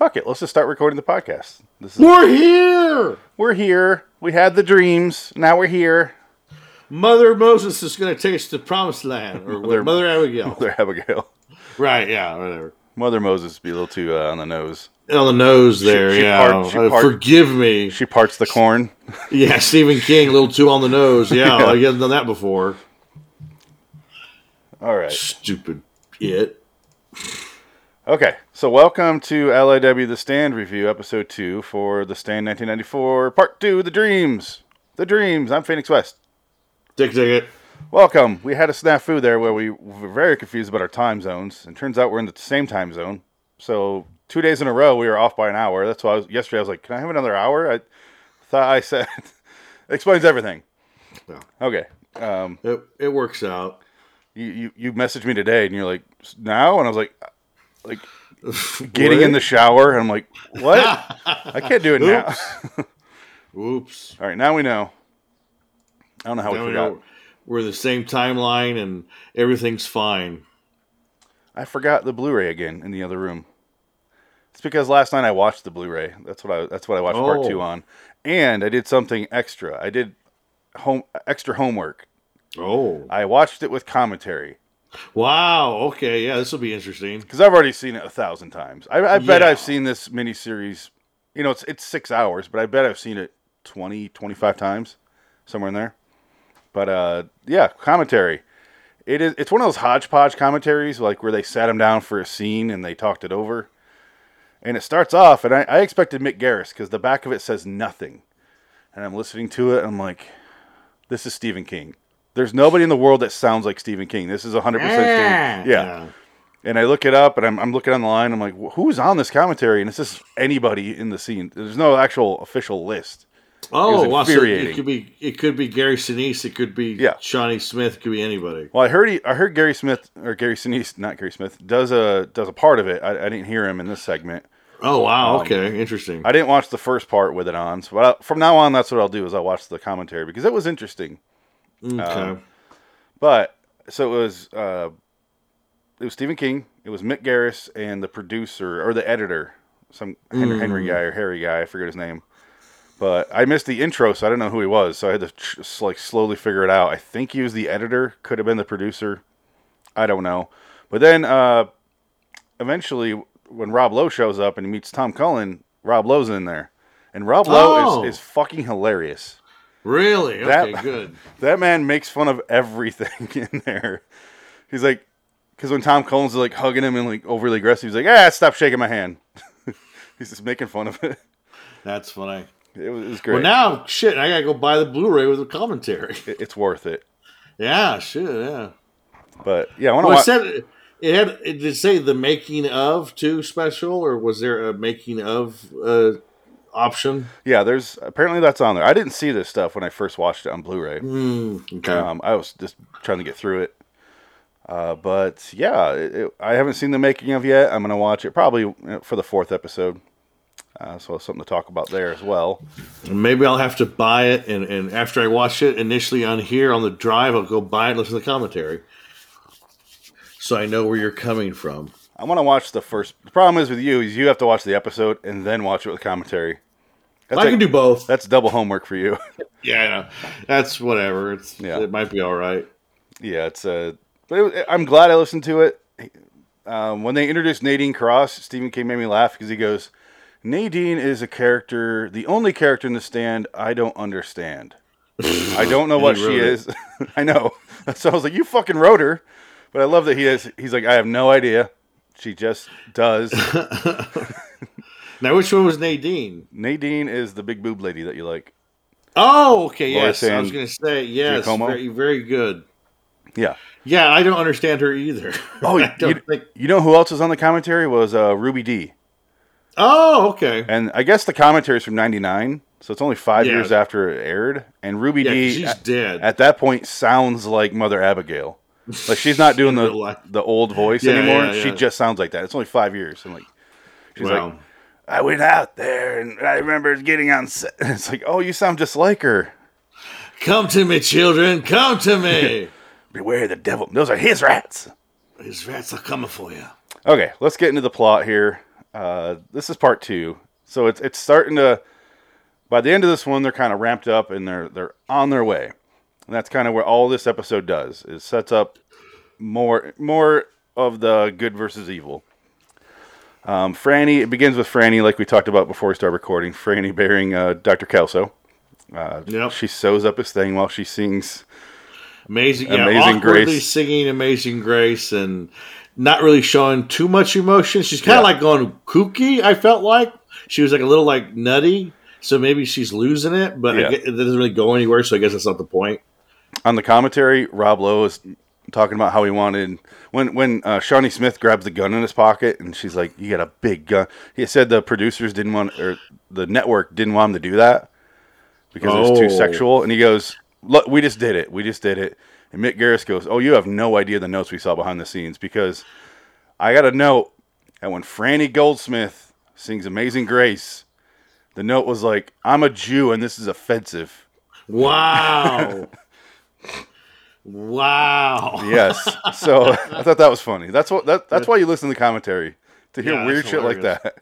fuck it. Let's just start recording the podcast. This is We're here. we're here. We had the dreams. Now we're here. Mother Moses is going to take us to the promised land, or Mother- Mother, Abigail. Mother Abigail. right? Yeah, whatever. Mother Moses be a little too uh, on the nose. On the nose there. she yeah. part- she Uh, part- forgive me. She parts the corn. Yeah, Stephen King, a little too on the nose. Yeah, I haven't done that before. All right. Stupid it. Okay. So welcome to LIW The Stand review, episode two for The Stand 1994, part two, The Dreams. The Dreams. I'm Phoenix West. Dick ticket. Welcome. We had a snafu there where we were very confused about our time zones, and turns out we're in the same time zone. So two days in a row, we were off by an hour. That's why I was, yesterday I was like, "Can I have another hour?" I thought I said explains everything. Yeah. Okay. Um, It, it works out. you, you you messaged me today, and you're like, "Now," and I was like, like getting in the shower, and I'm like, "What? I can't do it now." Oops. All right, now we know. I don't know how Now we we forgot. know we're the same timeline and everything's fine. I forgot the Blu-ray again in the other room. It's because last night I watched the Blu-ray. That's what I that's what I watched part Oh. two on, and I did something extra. I did home extra homework. Oh. I watched it with commentary Wow. Okay. Yeah, this will be interesting. because I've already seen it a thousand times. I, I bet Yeah. I've seen this miniseries. You know, it's it's six hours, but I bet I've seen it 20, 25 times, somewhere in there. But uh, yeah, commentary. It is. It's one of those hodgepodge commentaries, like where they sat him down for a scene and they talked it over. And it starts off, and I, I expected Mick Garris because the back of it says nothing, and I'm listening to it. And I'm like, this is Stephen King. There's nobody in the world that sounds like Stephen King. This is 100 percent Stephen. Yeah. And I look it up, and I'm, I'm looking on the line. I'm like, who's on this commentary? And it's just anybody in the scene. There's no actual official list. Oh, wow, so it could be it could be Gary Sinise, it could be Yeah. Shawnee Smith, it could be anybody. Well, I heard he, I heard Gary Smith or Gary Sinise, not Gary Smith, does a does a part of it. I, I didn't hear him in this segment. Oh wow, Um, okay, interesting. I didn't watch the first part with it on. So I, from now on, that's what I'll do is I'll watch the commentary because it was interesting. Okay. um, But so it was uh, it was Stephen King, it was Mick Garris, and the producer or the editor, some Henry, Henry guy or Harry guy, I forget his name. But I missed the intro, so I didn't know who he was. So I had to tr- like slowly figure it out. I think he was the editor, could have been the producer. I don't know. But then uh, eventually, when Rob Lowe shows up and he meets Tom Cullen, Rob Lowe's in there, and Rob Lowe Oh. is, is fucking hilarious. Really? that- Okay, good. That man makes fun of everything in there. He's like, because when Tom Collins is like hugging him and like overly aggressive, he's like, ah, stop shaking my hand. he's just making fun of it. That's funny. It was, it was great. Well, now shit, I gotta go buy the Blu-ray with the commentary. It- it's worth it. yeah, shit, yeah. But yeah, I want to Well, watch. said it had. It did it say the making of two special, or was there a making of uh, option? yeah, there's apparently that's on there. I didn't see this stuff when I first watched it on Blu-ray. Mm, okay. Um, I was just trying to get through it. Uh, but yeah, it, it- I haven't seen the making of yet. I'm gonna watch it probably for the fourth episode. Uh, so something to talk about there as well. Maybe I'll have to buy it, and, and after I watch it initially on here on the drive, I'll go buy it and listen to the commentary. So I know where you're coming from. I want to watch the first. The problem is with you is you have to watch the episode and then watch it with commentary. That's I like- can do both. That's double homework for you. Yeah, I know. That's whatever. It's Yeah. it might be all right. yeah, it's uh, but it, I'm glad I listened to it. Um, when they introduced Nadine Cross, Stephen King made me laugh because he goes, "Nadine is a character, the only character in the stand I don't understand. I don't know what she wrote it. is. I know." So I was like, "You fucking wrote her," but I love that he is. He's like, "I have no idea. She just does." Now, which one was Nadine? Nadine is the big boob lady that you like. Oh, okay. Laura Yes, I was going to say yes. Giacomo? Very, very good. Yeah. Yeah, I don't understand her either. Oh, you, think. you know who else was on the commentary was uh, Ruby Dee, Oh, okay. and I guess the commentary is from '99, so it's only five Yeah. years after it aired. And Ruby Yeah, Dee she's at, dead. at that point sounds like Mother Abigail. Like she's not doing the the old voice Yeah, anymore. yeah, She just sounds like that. It's only five years, and like she's wow. like, I went out there and I remember getting on set. It's like, oh, you sound just like her. Come to me, children. Come to me. Beware the devil. Those are his rats. His rats are coming for you. Okay, let's get into the plot here. Uh, this is part two, so it's it's starting to. By the end of this one, they're kind of ramped up and they're they're on their way, and that's kind of where all this episode does is sets up more more of the good versus evil. Um, Franny, it begins with Franny, like we talked about before we start recording. Franny bearing uh, Dr. Kelso. Uh, Yep. She sews up his thing while she sings. Amazing, yeah, Amazing Grace. singing "Amazing Grace" and not really showing too much emotion. She's kind of Yeah. like going kooky. I felt like she was like a little like nutty, so maybe she's losing it. But Yeah. it doesn't really go anywhere. So I guess that's not the point. On the commentary, Rob Lowe is talking about how he wanted when when uh, Shawnee Smith grabs the gun in his pocket and she's like, "You got a big gun." He said the producers didn't want or the network didn't want him to do that because it was too Oh. sexual. And he goes, "Look, we just did it. We just did it." And Mick Garris goes, "Oh, you have no idea the notes we saw behind the scenes because I got a note that when Franny Goldsmith sings "Amazing Grace." The note was like, "I'm a Jew and this is offensive." Wow. wow. Yes. So I thought that was funny. That's what that, that's why you listen to the commentary to hear Yeah, weird shit like that.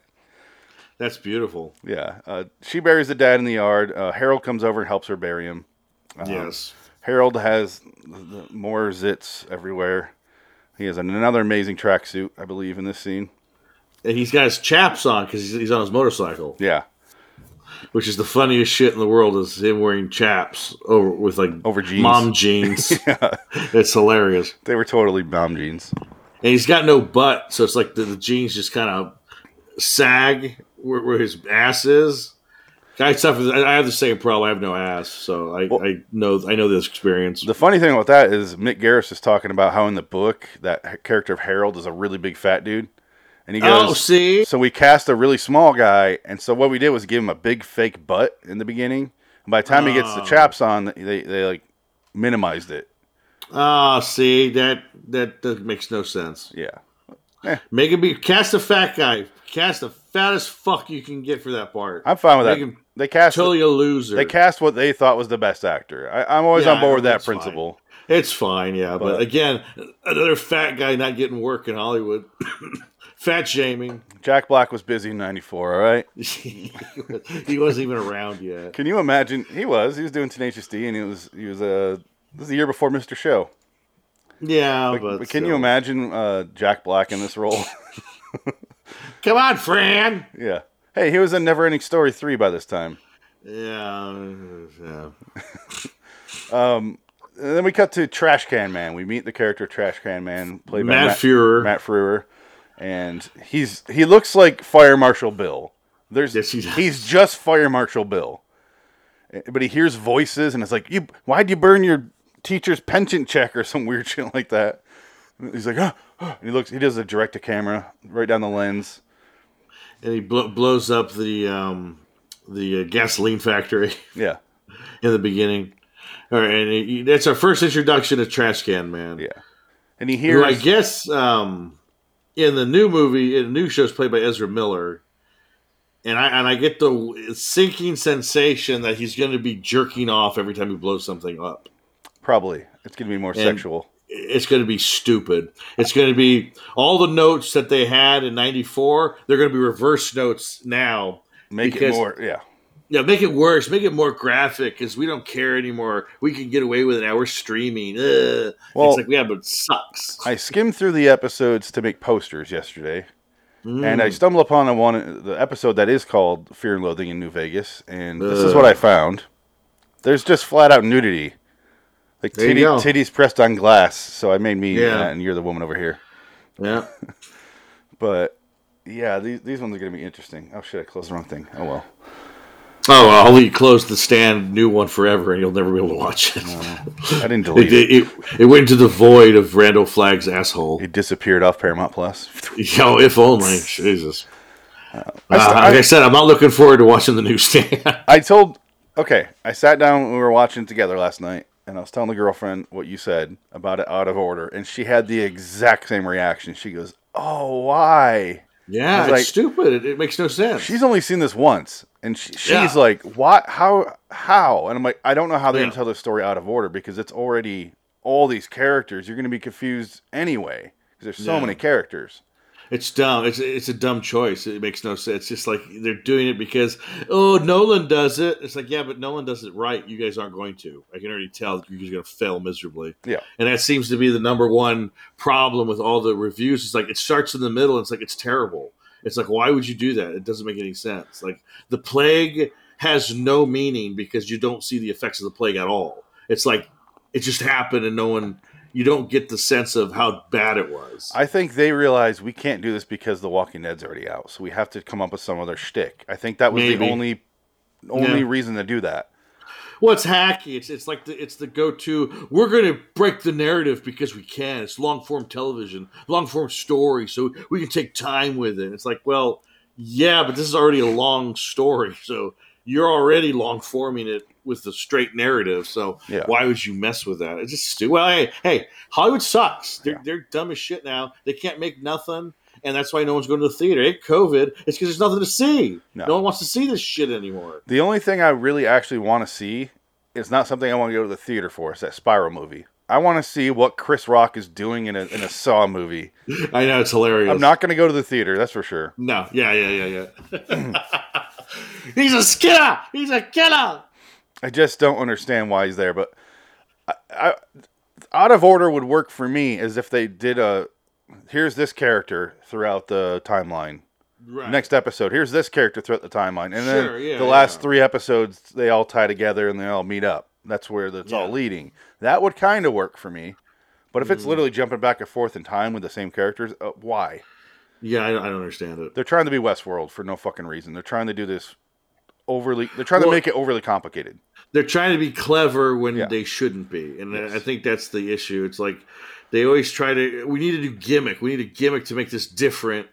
That's beautiful. Yeah. Uh, she buries the dad in the yard. Uh, Harold comes over and helps her bury him. yes. Harold has more zits everywhere. He has another amazing tracksuit, I believe, in this scene. And he's got his chaps on because he's, he's on his motorcycle, Yeah. Which is the funniest shit in the world. Is him wearing chaps over with like Over jeans. mom jeans. It's hilarious. They were totally mom jeans. and he's got no butt, so it's like the, the jeans just kind of sag where, where his ass is. I suffer. I have the same problem. I have no ass, so I, Well- I know I know this experience. The funny thing about that is Mick Garris is talking about how in the book that character of Harold is a really big fat dude. And he oh, goes, oh, see, So we cast a really small guy, and so what we did was give him a big fake butt in the beginning. And by the time he gets the Oh. chaps on, they they like minimized it. oh, see that that that makes no sense. Yeah, Make him be cast a fat guy, cast the fattest fuck you can get for that part. I'm fine with Make that. him They cast totally a loser. they cast what they thought was the best actor. I, I'm always Yeah, on board with that that's fine. principle. It's fine, yeah, but, But- again, another fat guy not getting work in Hollywood. fat shaming. Jack Black was busy in '94. All right. he wasn't even around yet. Can you imagine? He was. He was doing Tenacious D, and he was he was uh, this is the year before Mr. Show. Yeah, But, but, but can you imagine uh, Jack Black in this role? Come on, Fran. yeah. Hey, he was in Never Ending Story three by this time. Yeah, yeah. And then we cut to Trash Can Man. We meet the character Trash Can Man, played by Matt Matt, Fuhrer. Matt Frewer, and he's he looks like Fire Marshal Bill. There's Yes, he he's just Fire Marshal Bill, Eh, but he hears voices and it's like, "You why'd you burn your teacher's pension check or some weird shit like that?" And He's like, "Ah, ah," and he looks. He does a direct to camera right down the lens. and he blo- blows up the um, the uh, gasoline factory Yeah, in the beginning. All right, and that's our first introduction to Trash Can Man. yeah, and he Who hears. I guess um, in the new movie, in the new show, is played by Ezra Miller, and I and I get the sinking sensation that he's going to be jerking off every time he blows something up. Probably it's gonna be more sexual. It's going to be stupid. It's going to be all the notes that they had in '94. They're going to be reverse notes now. Make it more. Yeah, Yeah, make it worse. Make it more graphic because we don't care anymore. We can get away with it now. We're streaming. Ugh. Well- it's like yeah, but it sucks. I skimmed through the episodes to make posters yesterday. Mm. and I stumbled upon the one the episode that is called Fear and Loathing in New Vegas, and this is what I found. There's just flat out nudity, like titty, titties pressed on glass. So I made me, Yeah. uh, and you're the woman over here. yeah. But yeah, these these ones are gonna be interesting. Oh shit, I closed the wrong thing. Oh well. Oh, well, I'll close the stand, new one forever, and you'll never be able to watch it. I didn't It, delete it. it, it went into the void of Randall Flagg's asshole. It disappeared off Paramount Plus. Yo, if only. Jesus. I, Uh, like I said, I'm not looking forward to watching the new stand. I told. Okay, I sat down when we were watching it together last night, and I was telling the girlfriend what you said about it out of order, and she had the exact same reaction. She goes, "Oh, why?" yeah, it's like- stupid. It, it makes no sense. She's only seen this once, and she, she's Yeah. like, "What? How? How?" And I'm like, "I don't know how they're Yeah. gonna tell this story out of order because it's already all these characters. You're gonna be confused anyway because there's so Yeah. many characters." It's dumb. It's it's a dumb choice. It makes no sense. It's just like they're doing it because oh Nolan does it. It's like yeah, but Nolan does it right. You guys aren't going to. I can already tell you're just going to fail miserably. Yeah. and that seems to be the number one problem with all the reviews. It's like it starts in the middle. And it's like it's terrible. It's like why would you do that? It doesn't make any sense. Like the plague has no meaning because you don't see the effects of the plague at all. It's like it just happened and no one. You don't get the sense of how bad it was. I think they realize we can't do this because The Walking Dead's already out, so we have to come up with some other shtick. I think that was Maybe. the only only Yeah. reason to do that. Well, it's hacky. It's it's like the it's the go to. We're going to break the narrative because we can. It's long form television, long form story, so we can take time with it. It's like, well, yeah, but this is already a long story, so you're already long forming it with the straight narrative. So Yeah. why would you mess with that? It's just stupid. Well, hey, hey, Hollywood sucks. They're they're dumb as shit now. They can't make nothing. And that's why no one's going to the theater. It COVID. It's because there's nothing to see. No. no one wants to see this shit anymore. The only thing I really actually want to see is not something I want to go to the theater for. It's that Spiral movie. I want to see what Chris Rock is doing in a in a Saw movie. I know it's hilarious. I'm not going to go to the theater, that's for sure. No, yeah, yeah, yeah, yeah. He's a killer. He's a killer. I just don't understand why he's there. But I, I, out of order would work for me as if they did a here's this character throughout the timeline. Right. Next episode, here's this character throughout the timeline, and then yeah, the last yeah. three episodes they all tie together and they all meet up. That's where that's all leading. That would kind of work for me. But if it's Mm. literally jumping back and forth in time with the same characters, uh, why? Yeah, I don't, I don't understand it. They're trying to be Westworld for no fucking reason. They're trying to do this overly. They're trying Well- to make it overly complicated. They're trying to be clever when Yeah. they shouldn't be, and Yes. I think that's the issue. It's like they always try to. We need a new gimmick. We need a gimmick to make this different.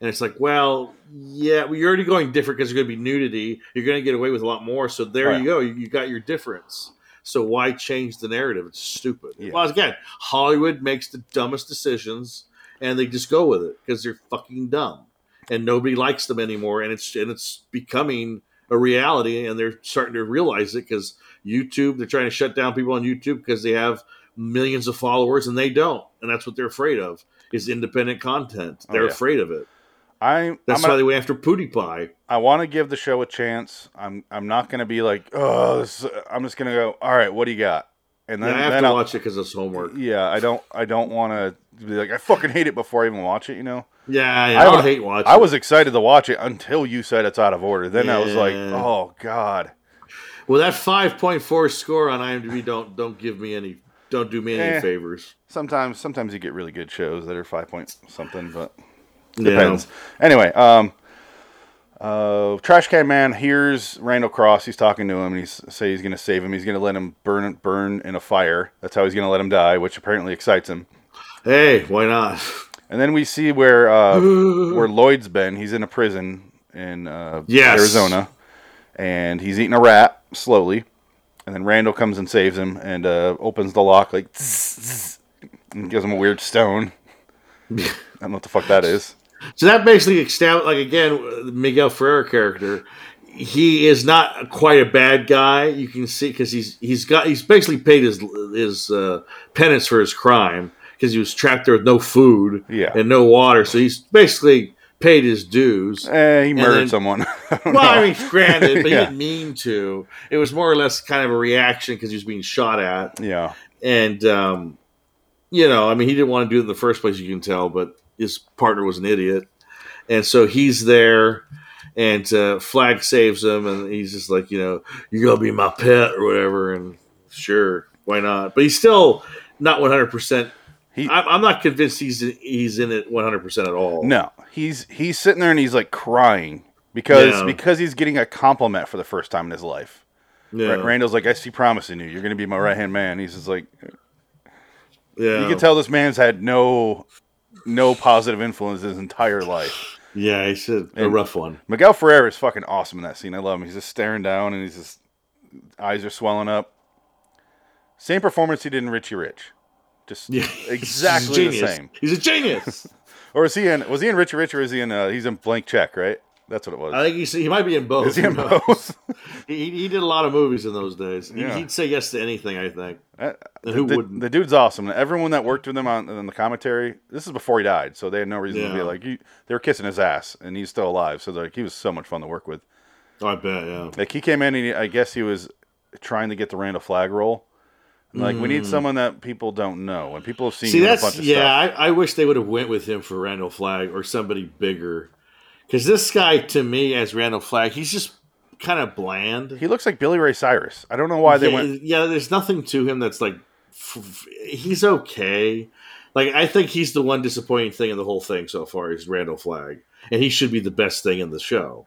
And it's like, well, yeah, well, you're already going different because there's going to be nudity. You're going to get away with a lot more. So there Right. you go. You, you got your difference. So why change the narrative? It's stupid. Yeah. Well, again, Hollywood makes the dumbest decisions, and they just go with it because they're fucking dumb, and nobody likes them anymore. And it's and it's becoming a reality, and they're starting to realize it because YouTube. They're trying to shut down people on YouTube because they have millions of followers, and they don't, and that's what they're afraid of is independent content. Oh, They're yeah. afraid of it. I That's why they went after PewDiePie. I want to give the show a chance. I'm I'm not gonna be like, oh, this, I'm just gonna go. All right, what do you got? And then, Yeah, I have then to I'll- watch it because it's homework. Yeah, I don't I don't want to be like I fucking hate it before I even watch it. You know, Yeah, yeah I I, would- hate watching. I was excited to watch it until you said it's out of order. Then I was like, oh god. Well, that five point four score on IMDb don't don't give me any don't do me any Eh. favors. Sometimes sometimes you get really good shows that are five point something, but Yeah. depends. Anyway, um, uh, Trash Can Man hears Randall Cross. He's talking to him, and he's say he's going to save him. He's going to let him burn burn in a fire. That's how he's going to let him die, which apparently excites him. Hey, why not? And then we see where uh, where Lloyd's been. He's in a prison in uh, Yes. Arizona, and he's eating a rat slowly. And then Randall comes and saves him and uh, opens the lock like zzz, zzz, and gives him a weird stone. I don't know what the fuck that is. So that basically established, like again, Miguel Ferrer character. He is not quite a bad guy. You can see because he's he's got he's basically paid his his uh, penance for his crime because he was trapped there with no food Yeah. and no water. So he's basically paid his dues. Eh, he murdered then- someone. I Well, I mean, granted, but Yeah. he didn't mean to. It was more or less kind of a reaction because he was being shot at, yeah, and um, you know, I mean, he didn't want to do it in the first place. You can tell, but his partner was an idiot, and so he's there, and uh, Flagg saves him, and he's just like, you know, you're gonna be my pet or whatever, and sure, why not? But he's still not 100. percent He- I'm I'm not convinced he's he's in it 100 percent at all. no, he's he's sitting there and he's like crying because Yeah. because he's getting a compliment for the first time in his life. yeah, Randall's like, I see promise in you. You're gonna be my right hand man. He's just like, yeah, you can tell this man's had no no positive influence his entire life. yeah, he's a, a rough one. Miguel Ferrer is fucking awesome in that scene. I love him. He's just staring down and he's just eyes are swelling up. Same performance he did in Richie Rich. Just Yeah, exactly the same. He's a genius. Or is he in was he in Richie Rich or is he in uh he's in blank check, right? That's what it was. I think he's, he might be in both. Is he in both? he, he did a lot of movies in those days. He, Yeah. He'd say yes to anything. I think. Uh, And who the, wouldn't? the dude's awesome. Everyone that worked with him on, on the commentary, this is before he died, so they had no reason to be like, he, they were kissing his ass, and he's still alive. So like, he was so much fun to work with. Oh, I bet. Yeah. Like he came in, and he, I guess he was trying to get the Randall Flagg role. Like we need someone that people don't know, and people have seen Mm. See, that's bunch of yeah. I, I wish they would have went with him for Randall Flagg or somebody bigger, because this guy to me as Randall Flagg, he's just kind of bland. He looks like Billy Ray Cyrus. I don't know why they yeah, went. yeah, there's nothing to him that's like he's okay. Like I think he's the one disappointing thing in the whole thing so far is Randall Flagg, and he should be the best thing in the show.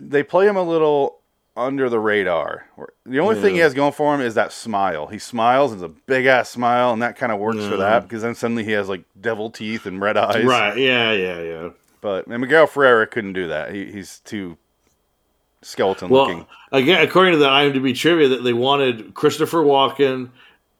They play him a little under the radar. The only thing he has going for him is that smile. He smiles, and it's a big ass smile, and that kind of works for that because then suddenly he has like devil teeth and red eyes. Right? Yeah, yeah, yeah. But and Miguel Ferrer couldn't do that. He, he's too skeleton Well, looking. again, according to the IMDb trivia, that they wanted Christopher Walken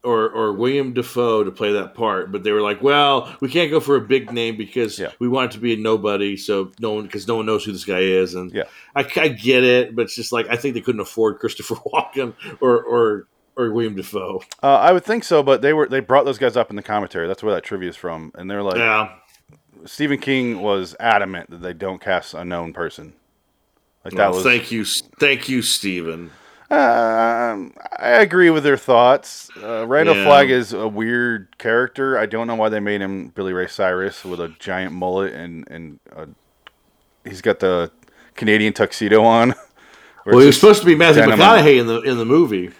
or or William Dafoe to play that part, but they were like, "Well, we can't go for a big name because Yeah. we want it to be a nobody, so no one because no one knows who this guy is." And Yeah. I, I get it, but it's just like I think they couldn't afford Christopher Walken or or or William Dafoe. Uh, I would think so, but they were they brought those guys up in the commentary. That's where that trivia is from, and they're like, Yeah, Stephen King was adamant that they don't cast a known person. Like that Well, was. thank you, thank you, Stephen. Um, I agree with their thoughts. Uh, Randall Yeah. Flagg is a weird character. I don't know why they made him Billy Ray Cyrus with a giant mullet and and uh he's got the Canadian tuxedo on. Well, he was supposed to be Matthew McConaughey in the in the movie.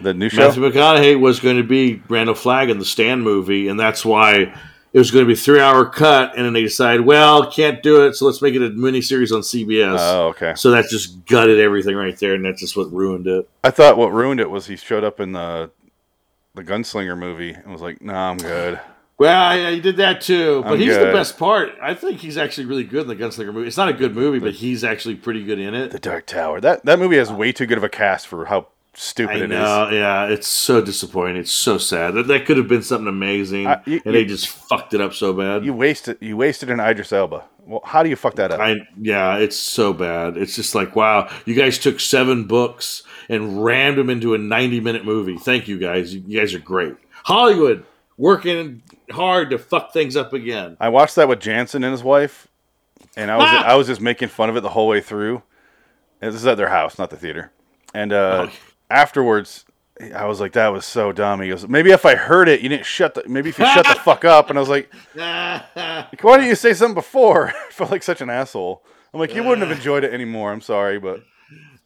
the new show. Matthew McConaughey was going to be Randall Flagg in the Stand movie, and that's why it was going to be a three hour cut. And then they decide, well, can't do it, so let's make it a miniseries on CBS. Oh, okay. So that just gutted everything right there, and that's just what ruined it. I thought what ruined it was he showed up in the the Gunslinger movie and was like, "Nah, I'm good." Well, yeah, he did that too, but I'm he's the best part. I think he's actually really good in the Gunslinger movie. It's not a good movie, but he's actually pretty good in it. The Dark Tower. That that movie has way too good of a cast for how stupid I it is. know, yeah, it's so disappointing. It's so sad. That, that could have been something amazing, I- you- and they just fucked it up so bad. You wasted you wasted an Idris Elba. Well, how do you fuck that up? I yeah, it's so bad. It's just like wow, you guys took seven books and rammed them into a ninety-minute movie. Thank you guys. You, you guys are great. Hollywood working hard to fuck things up again. I watched that with Jansen and his wife, and I was Ah! I was just making fun of it the whole way through. And this is at their house, not the theater. And uh, Oh. Afterwards, I was like, "That was so dumb." He goes, "Maybe if I heard it, you didn't shut the. Maybe if you shut the fuck up." And I was like, "Why didn't you say something before?" I felt like such an asshole. I'm like, "You wouldn't have enjoyed it anymore." I'm sorry, but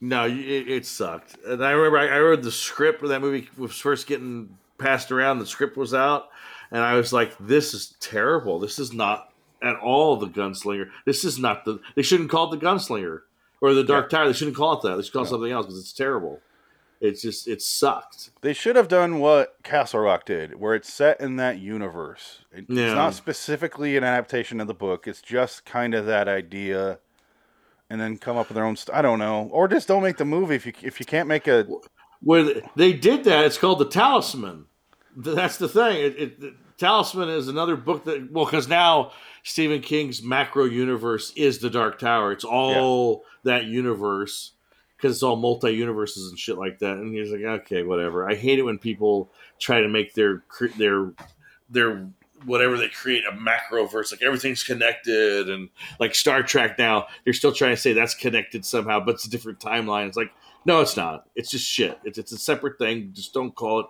no, it, it sucked. And I remember I, I read the script when that movie was first getting passed around. The script was out, and I was like, "This is terrible. This is not at all the gunslinger. This is not the. They shouldn't call it the gunslinger or the Dark Tower. They shouldn't call it that. They should call it something else because it's terrible. It's just it sucked. They should have done what Castle Rock did, where it's set in that universe. It- Yeah. It's not specifically an adaptation of the book. It's just kind of that idea, and then come up with their own. St- I don't know, or just don't make the movie if you if you can't make a. Where they did that, it's called the Talisman. That's the thing. It, it, the Talisman is another book that well, because now Stephen King's macro universe is the Dark Tower. It's all that universe because it's all multi universes and shit like that. And he's like, okay, whatever. I hate it when people try to make their their their whatever they create a macro verse like everything's connected and like Star Trek now they're still trying to say that's connected somehow but it's a different timeline. It's like no it's not. It's just shit. It's, it's a separate thing. Just don't call it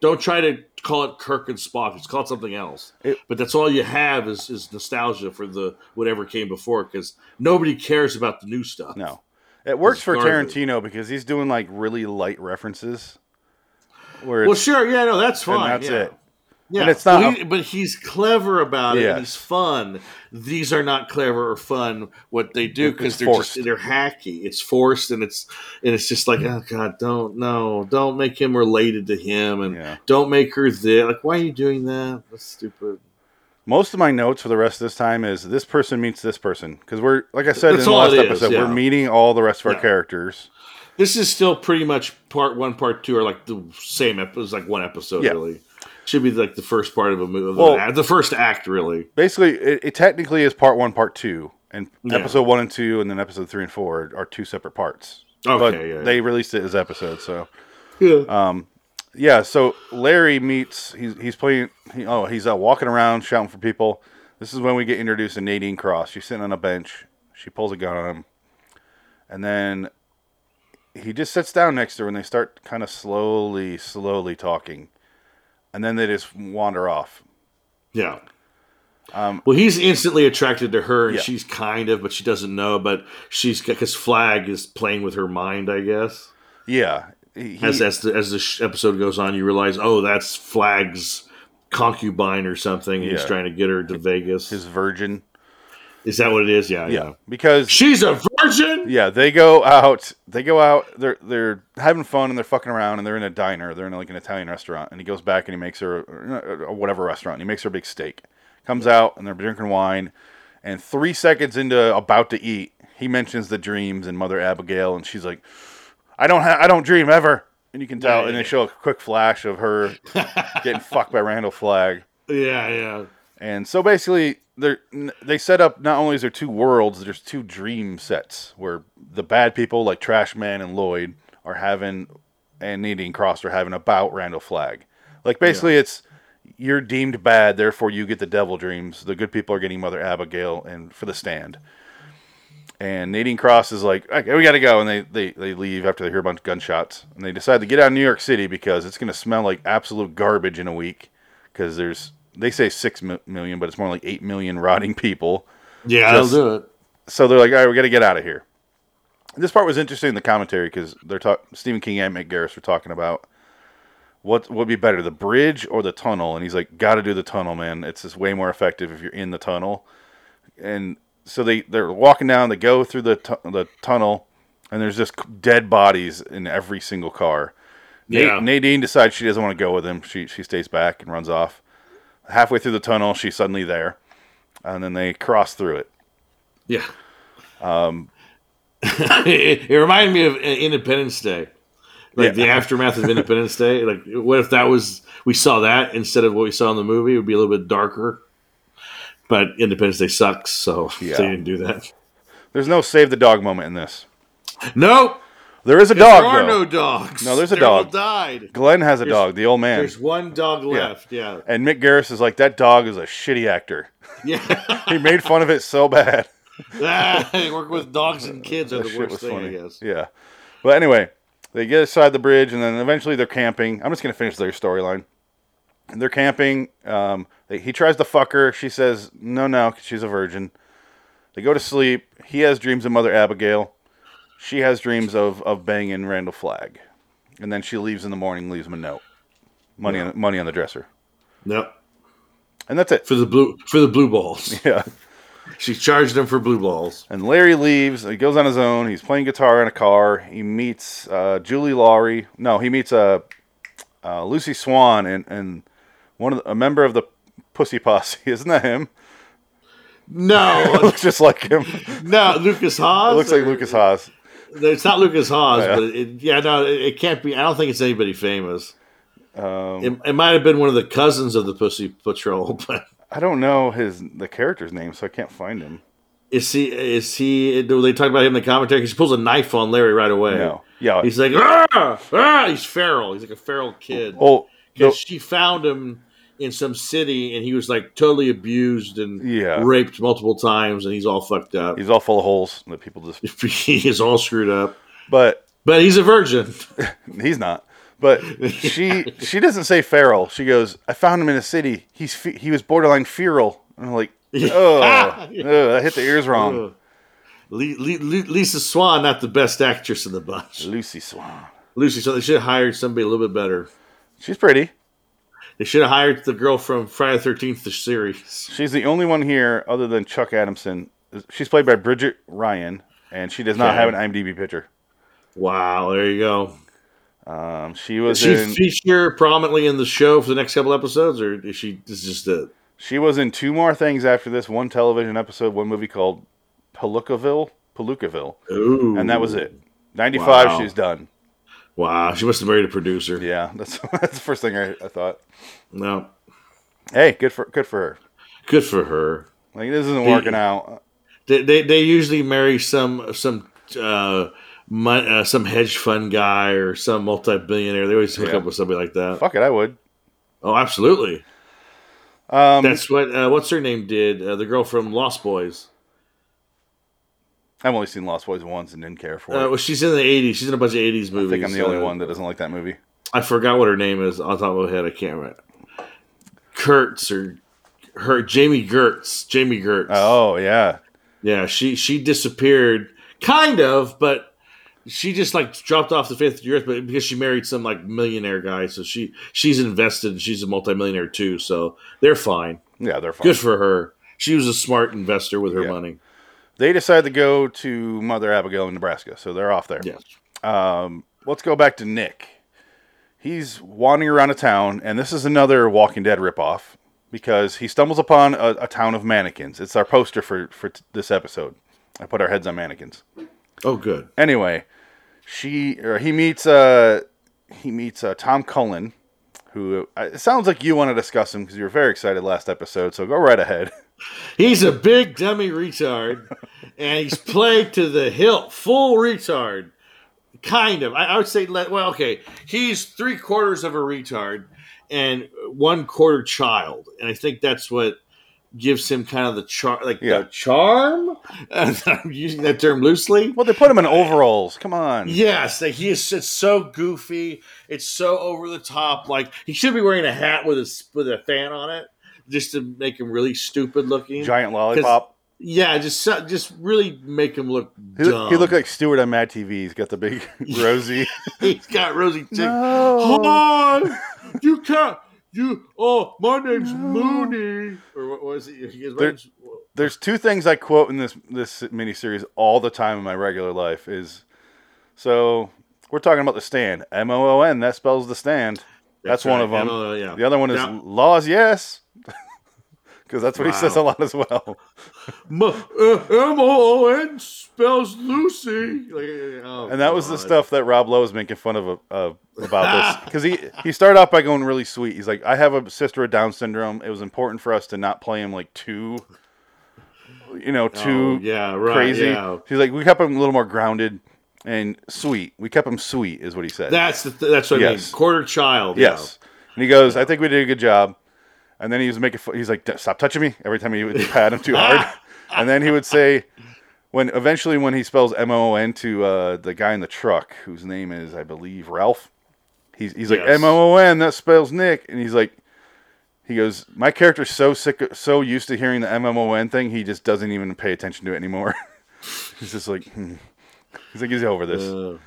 don't try to call it Kirk and Spock. Just call it something else. It- but that's all you have is, is nostalgia for the whatever came before because nobody cares about the new stuff. No, it works for garbage. Tarantino because he's doing like really light references. Where well sure yeah no that's fine and that's yeah. it. Yeah, And it's not- Well, he- but he's clever about it. Yes. and He's fun. These are not clever or fun. What they do because they're forced. just they're hacky. It's forced, and it's and it's just like oh god, don't no, don't make him related to him, and Yeah. don't make her there. Like why are you doing that? That's stupid. Most of my notes for the rest of this time is this person meets this person because we're like I said That's in the last it is, episode, yeah. we're meeting all the rest of our Yeah. characters. This is still pretty much part one, part two are like the same episode. It's like one episode Yeah. really. Should be like the first part of a movie, Well- the first act really. Basically, it, it technically is part one, part two, and episode one and two, and then episode three and four are, two separate parts. Okay, but yeah, they released it as episodes. So yeah. um, yeah. So Larry meets. He's he's playing. He, oh, he's uh, walking around shouting for people. This is when we get introduced to Nadine Cross. She's sitting on a bench. She pulls a gun on him, and then he just sits down next to her, and they start kind of slowly, slowly talking, and then they just wander off. Yeah. Um, well, he's instantly attracted to her, and Yeah. she's kind of, but she doesn't know. But she's because Flagg is playing with her mind, I guess. Yeah. He, As as the as the sh- episode goes on, you realize, oh, that's Flagg's concubine or something. and He's trying to get her to Vegas. his virgin. is that what it is? Yeah, Yeah. yeah. Because She's a virgin. Yeah, they go out. They go out. They're they're having fun and they're fucking around and they're in a diner. They're in like an Italian restaurant. And he goes back and he makes her or whatever restaurant. He makes her a big steak. Comes out and they're drinking wine. And three seconds into about to eat, he mentions the dreams and Mother Abigail, and she's like, "I don't have. I don't dream ever." And you can tell. Yeah, and yeah. they show a quick flash of her getting fucked by Randall Flagg. Yeah, yeah. And so basically, they they set up not only is there two worlds, there's two dream sets where the bad people like Trash Man and Lloyd are having, and Nadine Cross are having about Randall Flagg. Like basically, it's you're deemed bad, therefore you get the devil dreams. The good people are getting Mother Abigail and for the stand. And Nadine Cross is like, okay, we got to go. And they, they, they leave after they hear a bunch of gunshots. And they decide to get out of New York City because it's going to smell like absolute garbage in a week. Because there's, they say 6 mi- million, but it's more like 8 million rotting people. Yeah, Just- they'll do it. So they're like, all right, we got to get out of here. This part was interesting in the commentary because they're talking, Stephen King and Mick Garris were talking about what would be better, the bridge or the tunnel. And he's like, got to do the tunnel, man. It's just way more effective if you're in the tunnel. And so they they're walking down. They go through the tu- the tunnel, and there's just dead bodies in every single car. Yeah. Nadine decides she doesn't want to go with him. She she stays back and runs off. Halfway through the tunnel, she's suddenly there, and then they cross through it. Yeah. Um, it, it reminded me of uh, Independence Day, like Yeah. the aftermath of Independence Day. Like, what if that was we saw that instead of what we saw in the movie? It would be a little bit darker. But Independence Day sucks, so Yeah. they didn't do that. There's no save the dog moment in this. No, There is a dog. there are though. no dogs. No, there's a all dog. Died. Glenn has a There's- dog, the old man. There's one dog left. Yeah, And Mick Garris is like, that dog is a shitty actor. yeah. He made fun of it so bad. ah, working with dogs and kids are That the worst thing, funny. I guess. Yeah. But anyway, they get aside the bridge and then eventually they're camping. I'm just going to finish their storyline. And They're camping. Um, they, he tries to fuck her. She says, no, no, 'cause she's a virgin. They go to sleep. He has dreams of Mother Abigail. She has dreams of, of banging Randall Flagg. And then she leaves in the morning, leaves him a note. Money, on, money on the dresser. Nope. And that's it. For the blue for the blue balls. Yeah. She charged him for blue balls. And Larry leaves. He goes on his own. He's playing guitar in a car. He meets uh, Julie Lawry. No, he meets uh, uh, Lucy Swan and, and one of the, a member of the Pussy Posse. Isn't that him? No, looks just like him. no, Lukas Haas. It looks like Lukas Haas. It's not Lukas Haas, Yeah. but it, yeah, no, it, can't be. I don't think it's anybody famous. Um, It, it might have been one of the cousins of the Pussy Patrol, but I don't know his the character's name, so I can't find him. is he? Is he? Do they talk about him in the commentary? he pulls a knife on Larry right away. No. Yeah. He's like, ah, ah, he's feral. He's like a feral kid. oh, Because she found him in some city, and he was like totally abused and Yeah. raped multiple times, and he's all fucked up. he's all full of holes that people just. he is all screwed up, But but he's a virgin. he's not. But she she doesn't say feral. She goes, "I found him in a city. He's fe- he was borderline feral." And I'm like, oh, oh, I hit the ears wrong. Lisa Swan, not the best actress in the bunch. Lucy Swan. Lucy, so they should have hired somebody a little bit better. She's pretty. They should have hired the girl from Friday the Thirteenth, the series. She's the only one here other than Chuck Adamson. She's played by Bridget Ryan, and she does not Okay. have an IMDb picture. Wow, there you go. Um, she was she in feature prominently in the show for the next couple episodes, or is she this is just it? she was in two more things after this. One television episode, one movie called Palookaville, Palookaville, Ooh, and that was it. Ninety five, Wow. she's done. Wow, she must have married a producer. Yeah, that's that's the first thing I, I thought. No, Hey, good for good for her. good for her. Like this isn't The- working out. They, they, they usually marry some some uh, mon- uh, some hedge fund guy or some multi billionaire. They always hook Yeah. up with somebody like that. Fuck it, I would. Oh, absolutely. Um, That's what uh, what's her name did. Uh, the girl from Lost Boys. I've only seen Lost Boys once and didn't care for Uh, it. well, she's in the '80s. She's in a bunch of '80s movies. I think I'm the only Uh, one that doesn't like that movie. I forgot what her name is on top of my head. I can't remember. Kurtz or her Jami Gertz. Jami Gertz. Oh yeah, Yeah, she she disappeared, kind of, but she just like dropped off the face of the earth. But because she married some like millionaire guy, so she she's invested. and She's a multimillionaire too, so they're fine. yeah, they're fine. Good for her. She was a smart investor with her Yeah. money. They decide to go to Mother Abigail in Nebraska, so they're off there. Yes. Um, let's go back to Nick. He's wandering around a town, and this is another Walking Dead ripoff because he stumbles upon a, a town of mannequins. It's our poster for for t- this episode. I put our heads on mannequins. Oh, good. Anyway, she or he meets uh he meets uh, Tom Cullen, who uh, it sounds like you want to discuss him because you were very excited last episode. So go right ahead. He's a big dummy retard, and he's played to the hilt, full retard. Kind of. I, I would say, let- well, okay, he's three quarters of a retard and one quarter child, and I think that's what gives him kind of the char, like Yeah. the charm. I'm using that term loosely. Well, they put him in overalls. Come on. Yes, like he is. It's so goofy. It's so over the top. Like he should be wearing a hat with a with a fan on it, just to make him really stupid looking. Giant lollipop. Yeah, just just really make him look He, dumb. he looked like Stuart on Mad TV. He's got the big rosy. he's got rosy cheeks. No. on, you can't. You oh, my name's Mooney. Or what was it? He goes, my There- name's- There's two things I quote in this this miniseries all the time in my regular life. Is so we're talking about the stand. M O O N. That spells the stand. That's, one right. of them. MLO, yeah. The other one is Now- laws. Yes. Because that's what he says a lot as well. M O O N spells Lucy. Like, oh, And that was the stuff that Rob Lowe was making fun of uh, about this because he he started off by going really sweet. He's like, I have a sister with Down syndrome. It was important for us to not play him like too, you know, too Oh, yeah, right, crazy. yeah. He's like, we kept him a little more grounded and sweet. We kept him sweet, is what he said. That's the th- that's what I Yes. mean. Quarter child. yes, and he goes, I think we did a good job. And then he was making, he's like, stop touching me every time he would pat him too hard. and then he would say, when eventually when he spells M O O N to uh, the guy in the truck whose name is I believe Ralph, he's he's like. M O O N that spells Nick, and he's like, he goes, my character's so sick, so used to hearing the M M O N thing, he just doesn't even pay attention to it anymore. he's just like, hmm. he's like he's over this, Uh,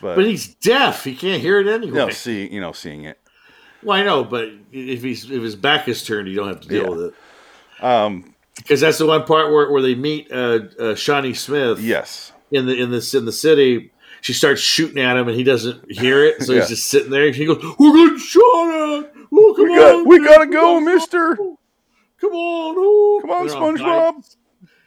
but, but he's deaf. He can't hear it anyway. no, see, you know, seeing it. Well, I know, but if he's if his back is turned, you don't have to deal Yeah. with it. Um, Because that's the one part where, where they meet uh, uh, Shawnee Smith. yes, In the in this in the city, she starts shooting at him, and he doesn't hear it, so Yeah. he's just sitting there. And he goes, "We're getting shot at. Oh, come we got, on, we man. gotta go, Mister. Come on, oh. Come on, SpongeBob.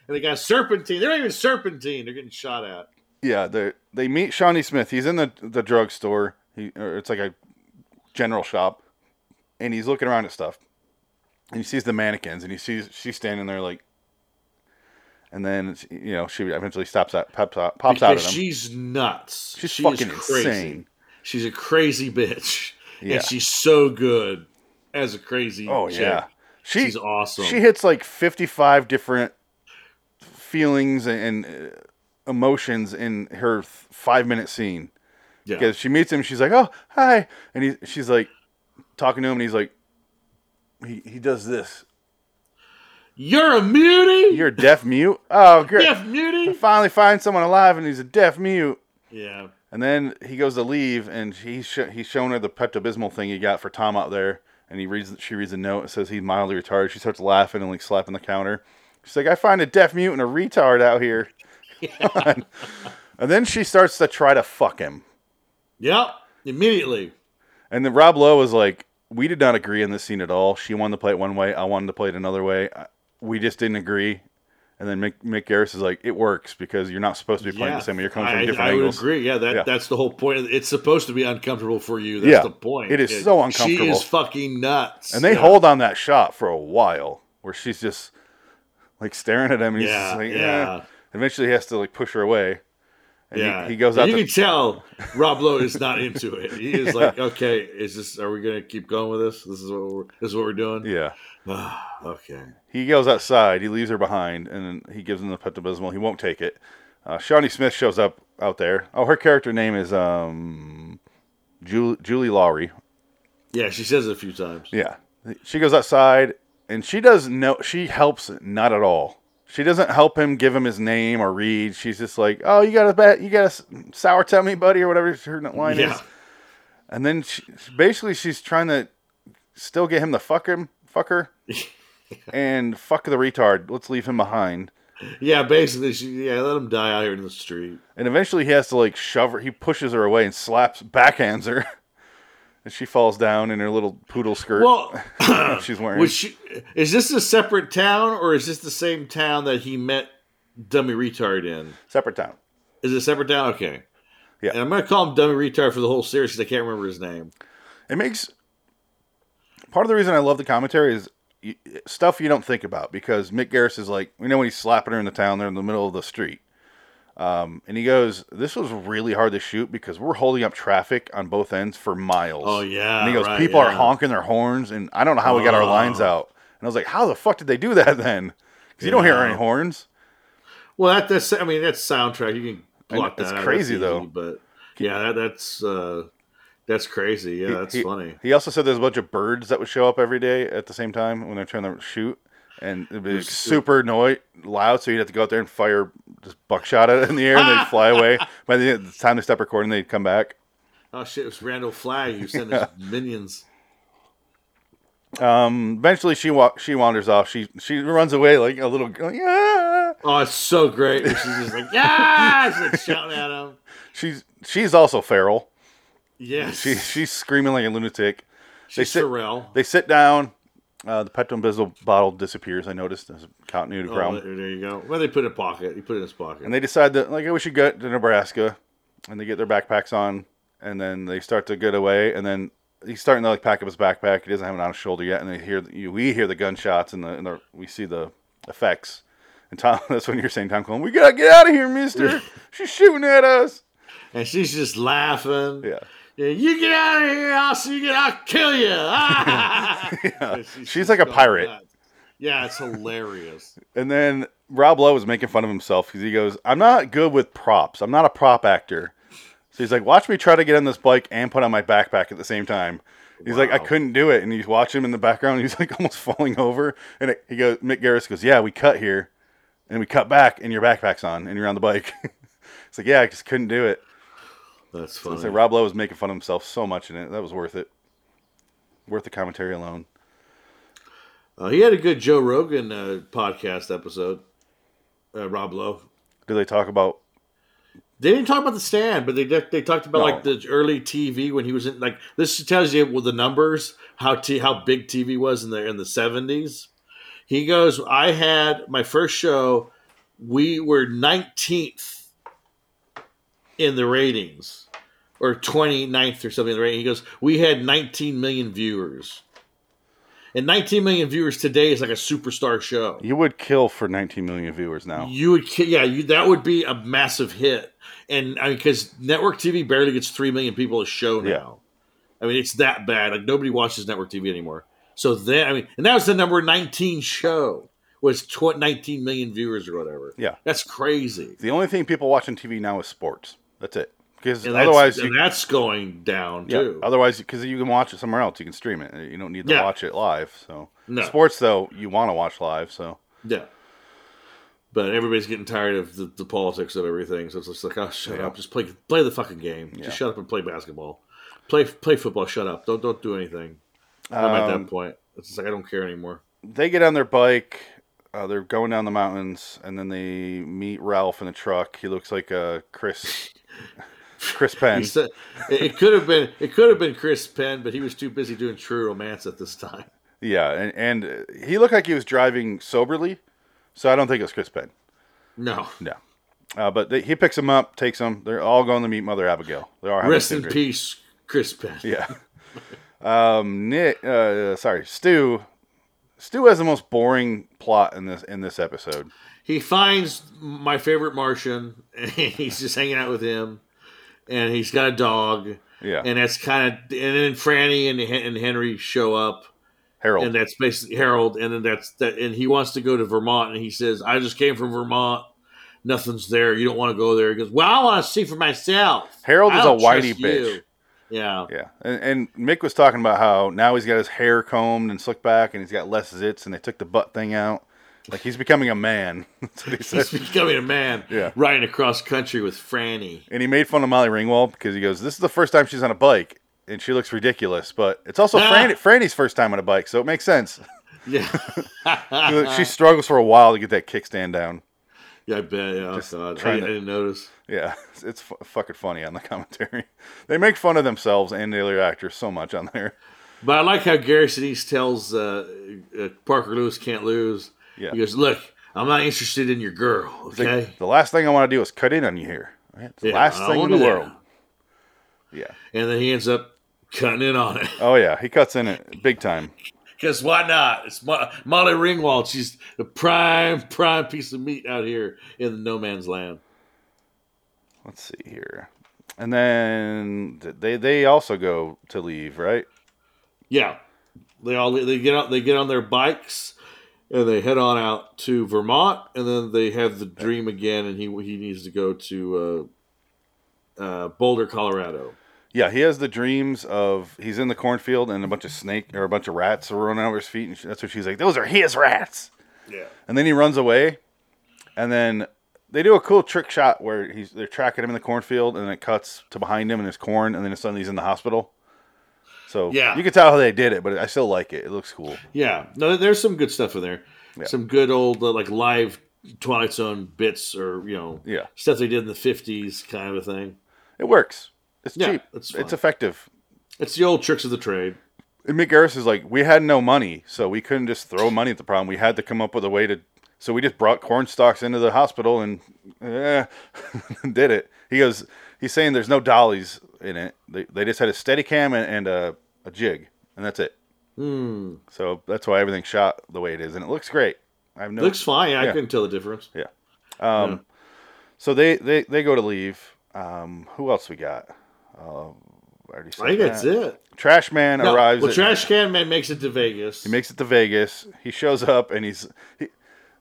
And they got serpentine. They're not even serpentine. They're getting shot at. Yeah, they they meet Shawnee Smith. He's in the the drugstore. He it's like a general shop, and he's looking around at stuff. And he sees the mannequins, and he sees she's standing there like. And then you know she eventually stops out, pops out, pops out at Because him. she's nuts. She's She fucking crazy. insane. She's a crazy bitch, Yeah. and she's so good as a crazy. Oh chick. yeah, she she's awesome. she hits like fifty five different feelings and, and uh, emotions in her th- five minute scene. yeah. because she meets him. She's like, "Oh, hi," and he, she's like talking to him, and he's like, he he does this. You're a mutie. You're a deaf mute. Oh, great! deaf mutie. Finally, find someone alive, and he's a deaf mute. Yeah. And then he goes to leave, and he's sh- he's showing her the Pepto Bismol thing he got for Tom out there, and he reads she reads a note. It says he's mildly retarded. She starts laughing and like slapping the counter. She's like, "I find a deaf mute and a retard out here." and then she starts to try to fuck him. Yep. Immediately. And then Rob Lowe was like, "We did not agree in this scene at all. She wanted to play it one way. I wanted to play it another way. We just didn't agree." And then Mick, Mick Garris is like, "It works because you're not supposed to be playing yeah. the same way. You're coming I, from different I angles." would agree. Yeah, that Yeah. that's the whole point. It's supposed to be uncomfortable for you. That's Yeah. the point. It is so uncomfortable. She is fucking nuts. And they Yeah. hold on that shot for a while, where she's just like staring at him. And he's Yeah, like, yeah. yeah. Eventually, he has to like push her away. And yeah, he, he goes And out. You The, can tell Rob Lowe is not into it. He is like, okay, is this? Are we gonna keep going with this? This is what we're. This is what we're doing. yeah, okay. he goes outside. He leaves her behind, and then he gives him the Pepto. He won't take it. Uh, Shawnee Smith shows up out there. Oh, her character name is um, Julie, Julie Lawry. Yeah, she says it a few times. Yeah. She goes outside and she does no she helps not at all. She doesn't help him give him his name or read. She's just like, "Oh, you got a bet, you got a sour tummy, buddy, or whatever her line Yeah. is." And then she, basically she's trying to still get him to fuck him, fuck her, and fuck the retard. Let's leave him behind. Yeah, basically, she yeah, let him die out here in the street. And eventually he has to like shove her. He pushes her away and slaps, backhands her, and she falls down in her little poodle skirt Well, she's wearing. was she? Is this a separate town or is this the same town that he met Dummy Retard in? Separate town. Is it a separate town? Okay. Yeah. And I'm gonna call him Dummy Retard for the whole series because I can't remember his name. It makes part of the reason I love the commentary is stuff you don't think about because Mick Garris is like, you know, when he's slapping her in the town, they're in the middle of the street. Um, and he goes, This was really hard to shoot because we're holding up traffic on both ends for miles. Oh yeah. And he goes, right, People are honking their horns, and I don't know how we got our lines out. And I was like, How the fuck did they do that then? Because you don't hear any horns. Well, that, that's I mean that's soundtrack. You can block it's that. crazy, though. but yeah, that, that's uh, that's crazy. Yeah, He- that's he, funny. He also said there's a bunch of birds that would show up every day at the same time when they're trying to shoot, and it'd be There's- super noi- loud. So you'd have to go out there and fire just buckshot at it in the air, and they'd fly away. By the the time they stop recording, they'd come back. Oh shit! It was Randall Flagg. You sent his minions. Um, eventually, she wa- she wanders off. She she runs away like a little girl. yeah. Oh, it's so great. She's just like yeah, she's like shouting at him. She's she's also feral. Yes, She she's screaming like a lunatic. she's sit- Pharrell. They sit down. Uh, the Pepto Bismol bottle disappears. I noticed as a continuity Oh, problem. there there you go. Well, they put it in a pocket. He put it in his pocket. And they decide that like we should go to Nebraska, and they get their backpacks on, and then they start to get away, and then he's starting to like pack up his backpack. He doesn't have it on his shoulder yet, and they hear you, we hear the gunshots and the, and the we see the effects. And Tom, that's when you're saying Tom Cullen, we gotta get out of here, Mister. She's shooting at us. and she's just laughing. Yeah, you get out of here! I'll see you. Get, I'll kill you! yeah. She's She's just like a pirate. nuts. Yeah, it's hilarious. And then Rob Lowe was making fun of himself because he goes, I'm not good with props. I'm not a prop actor. So he's like, watch me try to get on this bike and put on my backpack at the same time. He's like, I couldn't do it. And he's watching him in the background. He's like almost falling over. And it, he goes, Mick Garris goes, Yeah, we cut here. And we cut back and your backpack's on and you're on the bike. it's like, Yeah, I just couldn't do it. That's funny. so Rob Lowe was making fun of himself so much in it. That was worth it. Worth the commentary alone. Uh, he had a good Joe Rogan uh, podcast episode. Uh, Rob Lowe. Do they talk about They didn't talk about the stand, but they they talked about No. like the early TV when he was in like this tells you with the numbers how t- how big TV was in the in the seventies. He goes, I had my first show. We were nineteenth in the ratings, or 29th or something right? He goes, we had nineteen million viewers, and nineteen million viewers today is like a superstar show. you would kill for 19 million viewers now? You would, ki- yeah, you that would be a massive hit, and I mean, because network TV barely gets three million people a show now. Yeah. I mean, it's that bad. Like nobody watches network TV anymore. So then, I mean, and that was the number nineteen show was tw- 19 million viewers or whatever. Yeah. that's crazy. The only thing people watch on TV now is sports. That's it. Because that's, otherwise, and you, that's going down yeah, too. otherwise, because you can watch it somewhere else, you can stream it. You don't need to Yeah. watch it live. So No. sports, though, you want to watch live. So Yeah. But everybody's getting tired of the, the politics of everything, so it's just like, oh, shut Yeah. up, just play play the fucking game. Just shut up and play basketball. Play play football. Shut up. Don't don't do anything. I'm at Um, that point. It's just like I don't care anymore. they get on their bike. Uh, they're going down the mountains, and then they meet Ralph in the truck. He looks like uh, Chris Chris Penn. Said, it, could have been it could have been Chris Penn, but he was too busy doing True Romance at this time. Yeah, and, and he looked like he was driving soberly, so I don't think it was Chris Penn. No. No. Uh, but they, he picks him up, takes him. They're all going to meet Mother Abigail. They are Rest in peace, Chris Penn. Yeah. um, Nick, uh, sorry, Stu. Stu has the most boring plot in this in this episode. He finds my favorite Martian, and he's just hanging out with him, and he's got a dog, Yeah, and that's kind of, and then Franny and, and Henry show up, Harold. and that's basically Harold, and then that's that, and he wants to go to Vermont, and he says, "I just came from Vermont." Nothing's there. You don't want to go there. He goes, "Well, I want to see for myself." Harold is a whitey bitch. you." Yeah, Yeah, and, and Mick was talking about how now he's got his hair combed and slicked back, and he's got less zits, and they took the butt thing out. Like he's becoming a man. That's what he he's becoming a man. Yeah. riding across country with Franny. And he made fun of Molly Ringwald because he goes, "This is the first time she's on a bike, and she looks ridiculous." But it's also Ah. Franny, Franny's first time on a bike, so it makes sense. Yeah, she struggles for a while to get that kickstand down. yeah, I bet. Yeah, Just. I, trying I didn't notice. Yeah, it's, it's fu- fucking funny on the commentary. They make fun of themselves and the other actors so much on there. But I like how Gary Sinise tells uh, uh, Parker Lewis can't lose. Yeah. He goes, "Look, I'm not interested in your girl. Okay." the last thing I want to do is cut in on you here. Right? The Yeah, last thing in the do that. world. Yeah. And then he ends up cutting in on it. Oh yeah, he cuts in it big time. Because why not? It's Mo- Molly Ringwald. She's the prime, prime piece of meat out here in the no man's land. Let's see here, and then they they also go to leave, right? Yeah, they all they get out. They get on their bikes and they head on out to Vermont. And then they have the dream again, and he he needs to go to uh, uh, Boulder, Colorado. Yeah, he has the dreams of he's in the cornfield and a bunch of snake or a bunch of rats are running over his feet, and she- that's what she's like. Those are his rats. Yeah. And then he runs away, and then they do a cool trick shot where he's they're tracking him in the cornfield, and then it cuts to behind him and there's corn, and then suddenly he's in the hospital. So Yeah. you can tell how they did it, but I still like it. It looks cool. Yeah, no, there's some good stuff in there. Yeah. Some good old uh, like live Twilight Zone bits, or you know, Yeah, stuff they did in the '50s, kind of a thing. it works. It's Yeah, cheap. it's It's, effective. It's the old tricks of the trade. And Mick Garris is like, we had no money, so we couldn't just throw money at the problem. We had to come up with a way to. So we just brought corn stalks into the hospital and eh, did it. He goes, he's saying there's no dollies in it. They, they just had a steady cam and, and a, a jig, and that's it. Hmm. So that's why everything's shot the way it is, and it looks great. I have no. Looks fine. I couldn't tell the difference. um, yeah. So they, they, they go to leave. Um, who else we got? Uh, I already said I think that. that's it. Trash Man No, arrives. well, at- Trash Can Man makes it to Vegas. He makes it to Vegas. He shows up and he's he,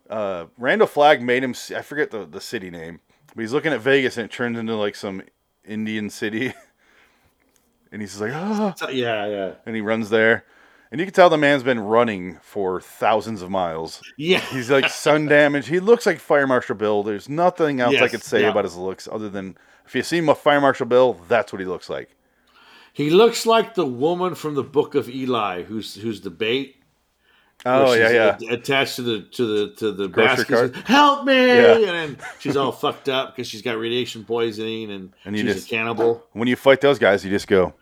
uh, Randall Flagg made him. I forget the the city name, but he's looking at Vegas and it turns into like some Indian city, and he's like ah, yeah, yeah, and he runs there, and you can tell the man's been running for thousands of miles. yeah. He's like sun damaged. He looks like Fire Marshal Bill. There's nothing else I could say yeah. about his looks other than if you see Fire Marshal Bill, that's what he looks like. He looks like the woman from the Book of Eli, who's who's the bait. Oh yeah, yeah. a- attached to the to the to the Grocery basket. cart? Help me! Yeah. And then she's all fucked up because she's got radiation poisoning and, And she's just- a cannibal. When you fight those guys, you just go.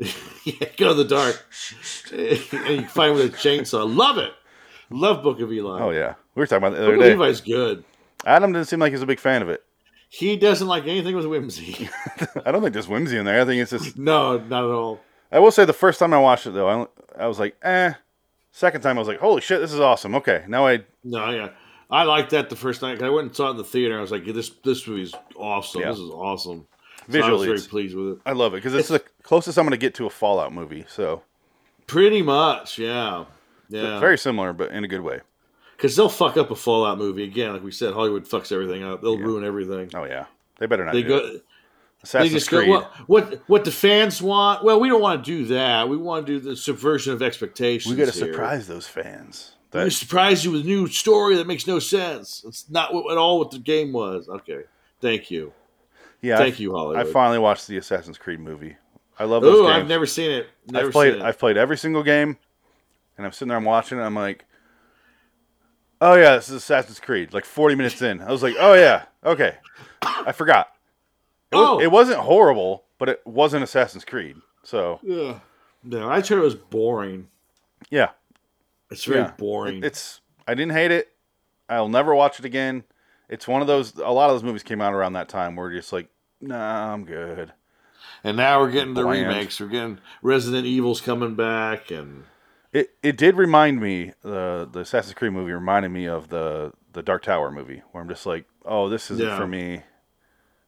yeah, go in the dark, and you fight with a chainsaw. Love it. Love Book of Eli. Oh yeah, we were talking about it the Book other of day. Eli's good. Adam didn't seem like he's a big fan of it. He doesn't like anything with whimsy. I don't think there's whimsy in there. I think it's just. no, not at all. I will say the first time I watched it though, I, I was like, eh. Second time I was like, holy shit, this is awesome. Okay, now I No, yeah. I liked that the first night. 'cause I went and saw it in the theater. I was like, this this movie's awesome. Yeah. This is awesome. So I was very pleased with it. I love it because it's the closest I'm going to get to a Fallout movie. So Pretty much, yeah. Yeah. very similar, but in a good way. Because they'll fuck up a Fallout movie. Again, like we said, Hollywood fucks everything up. They'll ruin everything. Oh yeah, they better not They do go. it. They Assassin's just go. Creed. What, what what the fans want? Well, we don't want to do that. We want to do the subversion of expectations. we got to surprise those fans. We surprise you with a new story that makes no sense. It's not what, at all what the game was. Okay, thank you, yeah, thank I, you, I finally watched the Assassin's Creed movie. I love those Oh, games. I've never seen it. Never I've played. seen it. I've played every single game, and I'm sitting there, I'm watching, it, I'm like, oh yeah, this is Assassin's Creed. Like 40 minutes in, I was like, oh yeah, okay, I forgot. It, was, Oh. it wasn't horrible, but it wasn't Assassin's Creed. So Yeah. No, I heard it was boring. yeah, It's very yeah. boring. It- it's. I didn't hate it. I'll never watch it again. It's one of those. A lot of those movies came out around that time where you're just like, nah, I'm good. and now we're getting the Bland. remakes. We're getting Resident Evil's coming back, and It it did remind me the the Assassin's Creed movie reminded me of the the Dark Tower movie where I'm just like, oh, this isn't Yeah. for me.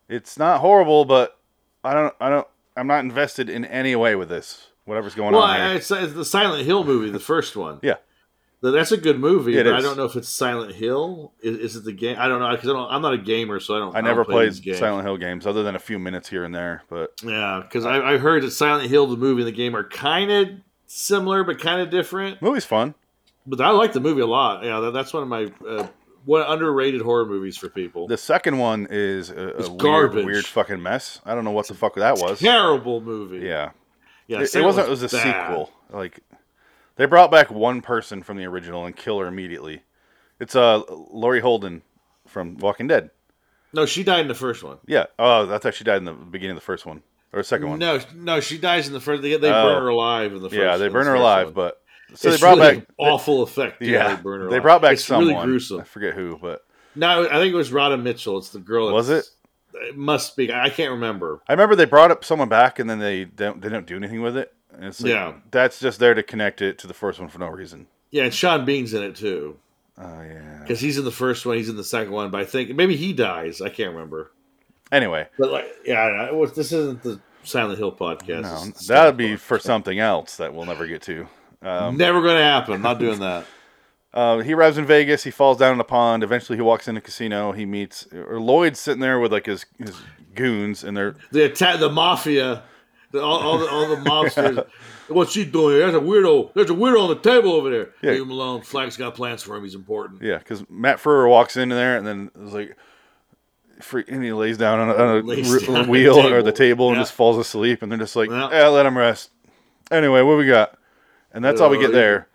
It's not horrible, but I don't I don't I'm not invested in any way with this. Whatever's going Well, on here. it's, it's the Silent Hill movie, the first one. Yeah. Th- That's a good movie, It but I don't know if it's Silent Hill. Is, is it the game? I don't know because I'm not a gamer, so I don't. I never play played. Silent Hill games other than a few minutes here and there, but Yeah, because I, I heard that Silent Hill, the movie and the game, are kind of similar but kind of different. movie's fun. But I like the movie a lot. Yeah, that, that's one of my uh, one underrated horror movies for people. The second one is a, a weird, garbage. weird fucking mess. I don't know what the fuck that was. Terrible movie. Yeah, yeah. it, it wasn't. It was a bad. sequel. Like they brought back one person from the original and kill her immediately. It's uh Laurie Holden from Walking Dead. No, she died in the first one. Yeah. Oh, I thought she died in the beginning of the first one or the second one. No, no, she dies in the first. They, they Oh. burn her alive in the first. yeah, they burn her alive, one. but so it's they brought really back. awful effect. yeah, they burn her. they alive. brought back it's someone. really gruesome. I forget who, but No, I think it was Radha Mitchell. It's the girl. Was it? It must be. I can't remember. I remember they brought up someone back and then they don't they don't do anything with it. Like, Yeah. that's just there to connect it to the first one for no reason. Yeah, and Sean Bean's in it too Oh yeah. because he's in the first one. He's in the second one, but I think maybe he dies. I can't remember. Anyway, But like, yeah, I- it was, this isn't the Silent Hill podcast. no, that would be Wars for something else that we'll never get to. Um, Never going to happen. Not doing that. uh, he arrives in Vegas. He falls down in a pond. Eventually, he walks in a casino. He meets or Lloyd's sitting there with like his his goons, and they're The attack, the mafia, the, all, all the all the mobsters. What's she doing here? There's a weirdo. There's a weirdo on the table over there. Yeah. Leave him alone. Flagg's got plans for him. He's important. yeah, because Matt Ferrer walks in there, and then it's like. Free, and he lays down on a, on a r- down on the wheel or the table. table and just falls asleep, and they're just like, Yeah. "Yeah, let him rest." Anyway, what we got? And that's all we Uh, get there.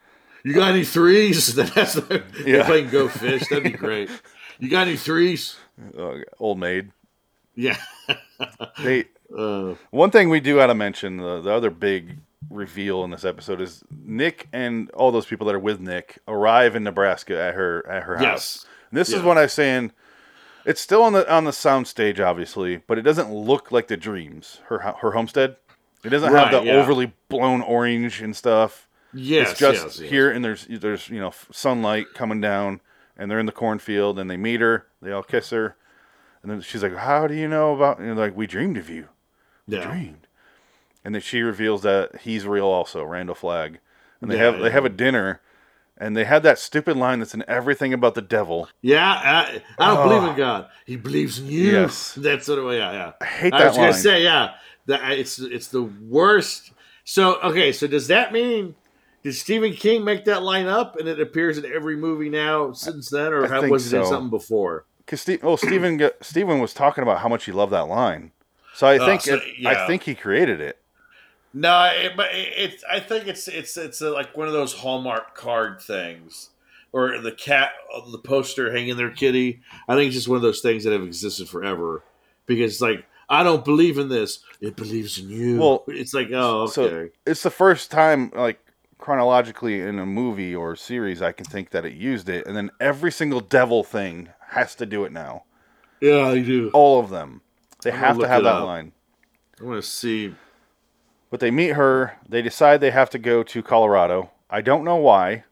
You got any threes? That's the, Yeah. yeah. playing Go Fish. That'd be great. You got any threes? Uh, old maid. Yeah. They Uh, One thing we do got to mention the, the other big reveal in this episode is Nick and all those people that are with Nick arrive in Nebraska at her at her house. yes. And this is what I am saying. It's still on the on the sound stage, obviously, but it doesn't look like the dreams. Her her homestead. It doesn't have the yeah. overly blown orange and stuff. Yes. it's just yes, yes. here, and there's there's you know sunlight coming down, and they're in the cornfield, and they meet her. They all kiss her, and then she's like, "How do you know about?" And like, "We dreamed of you." Yeah. dreamed. And then she reveals that he's real also, Randall Flagg. And they Yeah, have yeah. they have a dinner and they had that stupid line that's in everything about the devil. Yeah, I, I don't Oh. believe in God. He believes in you. Yes. That's sort of yeah, yeah. I hate that I was line. gonna say yeah. That it's it's the worst. So okay, so does that mean did Stephen King make that line up and it appears in every movie now since then, or I how, think was it in something before? Cuz Ste- oh Stephen Stephen was talking about how much he loved that line. So I Oh, think so- it, yeah. I think he created it. No, it, but it, it's I think it's it's it's uh like one of those Hallmark card things, or the cat, uh, the poster hanging there, kitty. I think it's just one of those things that have existed forever, because it's like I don't believe in this; it believes in you. Well, it's like oh, okay, So it's the first time like chronologically in a movie or series I can think that it used it and then every single devil thing has to do it now. yeah, I do. All of them. They I'm have to have that up. line. I want to see. But they meet her. They decide they have to go to Colorado. I don't know why.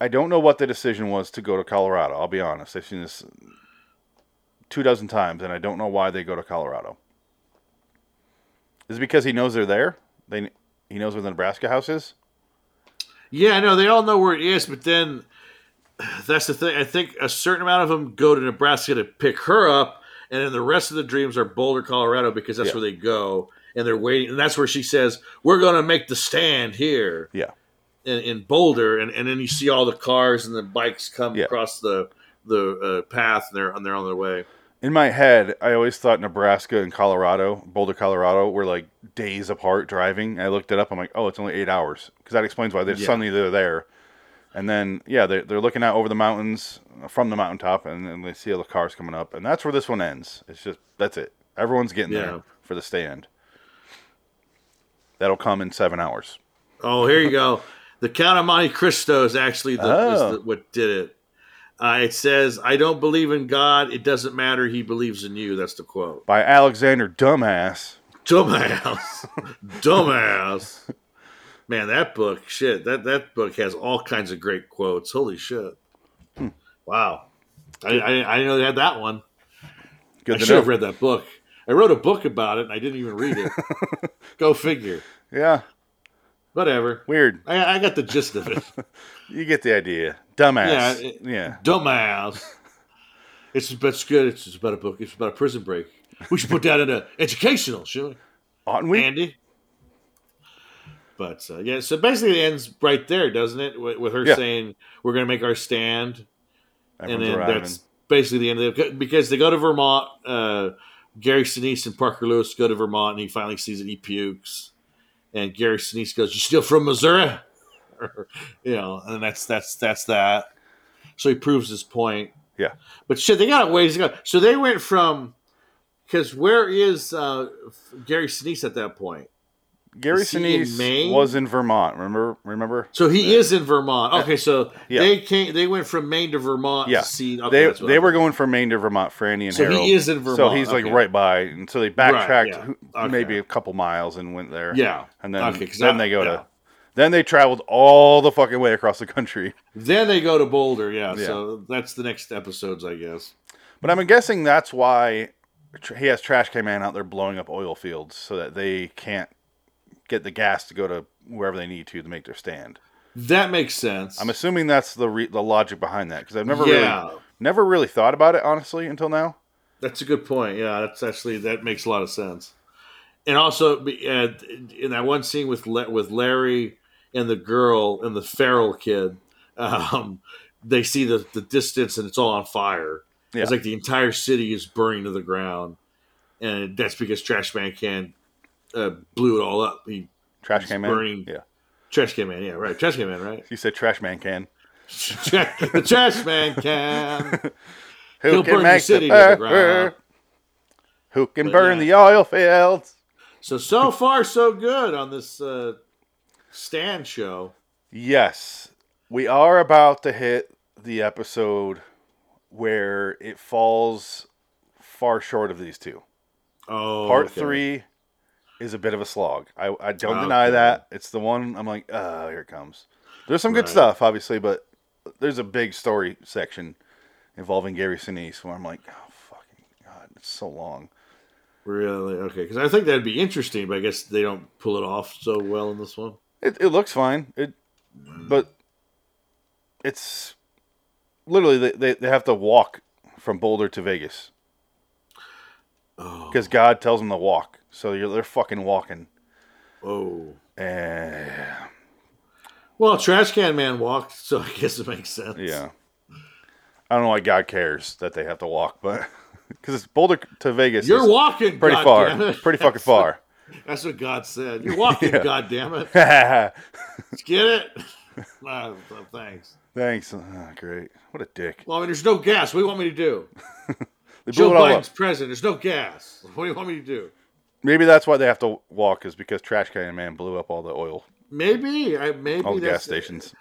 I don't know what the decision was to go to Colorado. I'll be honest. I've seen this two dozen times, and I don't know why they go to Colorado. Is it because he knows they're there? They he knows where the Nebraska house is. Yeah, no, they all know where it is, but then that's the thing. I think a certain amount of them go to Nebraska to pick her up, and then the rest of the dreams are Boulder, Colorado, because that's Yeah. where they go, and they're waiting. And that's where she says, "We're going to make the stand here Yeah, in, in Boulder," and, and then you see all the cars and the bikes come Yeah. across the the uh, path, and they're and they're on their way. in my head, I always thought Nebraska and Colorado, Boulder, Colorado, were like days apart driving. I looked it up. I'm like, oh, it's only eight hours because that explains why they're Yeah. suddenly they're there. And then yeah, they're they're looking out over the mountains uh, from the mountaintop, and then they see all the cars coming up, and that's where this one ends. It's just that's it. Everyone's getting Yeah. there for the stand. That'll come in seven hours. Oh, here you go. The Count of Monte Cristo is actually the, is Oh. the what did it. Uh, it says, "I don't believe in God. It doesn't matter. He believes in you." That's the quote. By Alexander Dumbass. Dumbass, dumbass. Man, that book, shit, that that book has all kinds of great quotes. Holy shit! Hmm. Wow, I, I I didn't know they had that one. Good I should know. have read that book. I wrote a book about it and I didn't even read it. Go figure. Yeah, Whatever. weird. I, I got the gist of it. You get the idea. Dumbass. Yeah, Yeah. it- Dumbass. It's that's good. It's about a book. It's about a prison break. We should put that in a educational, shouldn't we? Oughtn't we? Andy. But uh, yeah, so basically it ends right there, doesn't it? With, with her Yeah. saying we're going to make our stand, Everyone's and then arriving. that's basically the end of it. Because they go to Vermont. Uh, Gary Sinise and Parker Lewis go to Vermont, and he finally sees it. He pukes, and Gary Sinise goes, "You're still from Missouri?" you know, and that's that's that's that. So he proves his point. Yeah. But shit, they got a ways to go. So they went from because where is uh, Gary Sinise at that point? Gary in Sinise Maine? was in Vermont. Remember? Remember? So he is in Vermont. Okay, so Yeah. they came. They went from Maine to Vermont Yeah. to see. Okay, they they were going from Maine to Vermont for Andy and So Harold. he is in Vermont. So he's like okay. right by, and so they backtracked yeah. who- Okay. maybe a couple miles and went there. Yeah. and then Okay, then I- they go yeah. to, then they traveled all the fucking way across the country. Then they go to Boulder. Yeah, Yeah. So that's the next episodes, I guess. But I'm guessing that's why he has Trash Can Man out there blowing up oil fields so that they can't get the gas to go to wherever they need to to make their stand. That makes sense. I'm assuming that's the re- the logic behind that because I've never yeah, really never really thought about it honestly until now. that's a good point. Yeah, that's actually that makes a lot of sense. And also, uh, in that one scene with La- with Larry and the girl and the feral kid, um, they see the the distance and it's all on fire. Yeah. It's like the entire city is burning to the ground, and that's because Trash Man Can uh, blew it all up. He Trash Can Man. burning. Yeah, Trash Can Man, yeah, right. Trash Can Man, right? you said Trash Man can. the Trash Man Can. Who He'll can burn the city the to the ground. Who can But burn yeah. the oil fields? So so far so good on this uh, Stan show. Yes, we are about to hit the episode where it falls far short of these two. Oh, Part okay. three is a bit of a slog. I, I don't oh, deny Okay. that. It's the one I'm like, oh, here it comes. There's some good Right. stuff, obviously, but there's a big story section involving Gary Sinise where I'm like, oh, fucking God, it's so long. Really? Okay, because I think that'd be interesting, but I guess they don't pull it off so well in this one. It, it looks fine. It, mm. but it's literally they, they, they have to walk from Boulder to Vegas Oh, because God tells them to walk. So you're, they're fucking walking. oh. And Well, Trash Can Man walked, so I guess it makes sense. yeah, I don't know why God cares that they have to walk, but because it's Boulder to Vegas, You're walking, pretty far, goddammit. pretty fucking far. That's what God said. You're walking, Yeah. goddammit. Thanks. Get it? Ah, thanks. Ah, great. What a dick. Well, I mean, there's no gas. What do you want me to do? Joe it. Biden's president. There's no gas. What do you want me to do? Maybe that's why they have to walk, is because Trash Can Man blew up all the oil, Maybe, I maybe all the gas stations.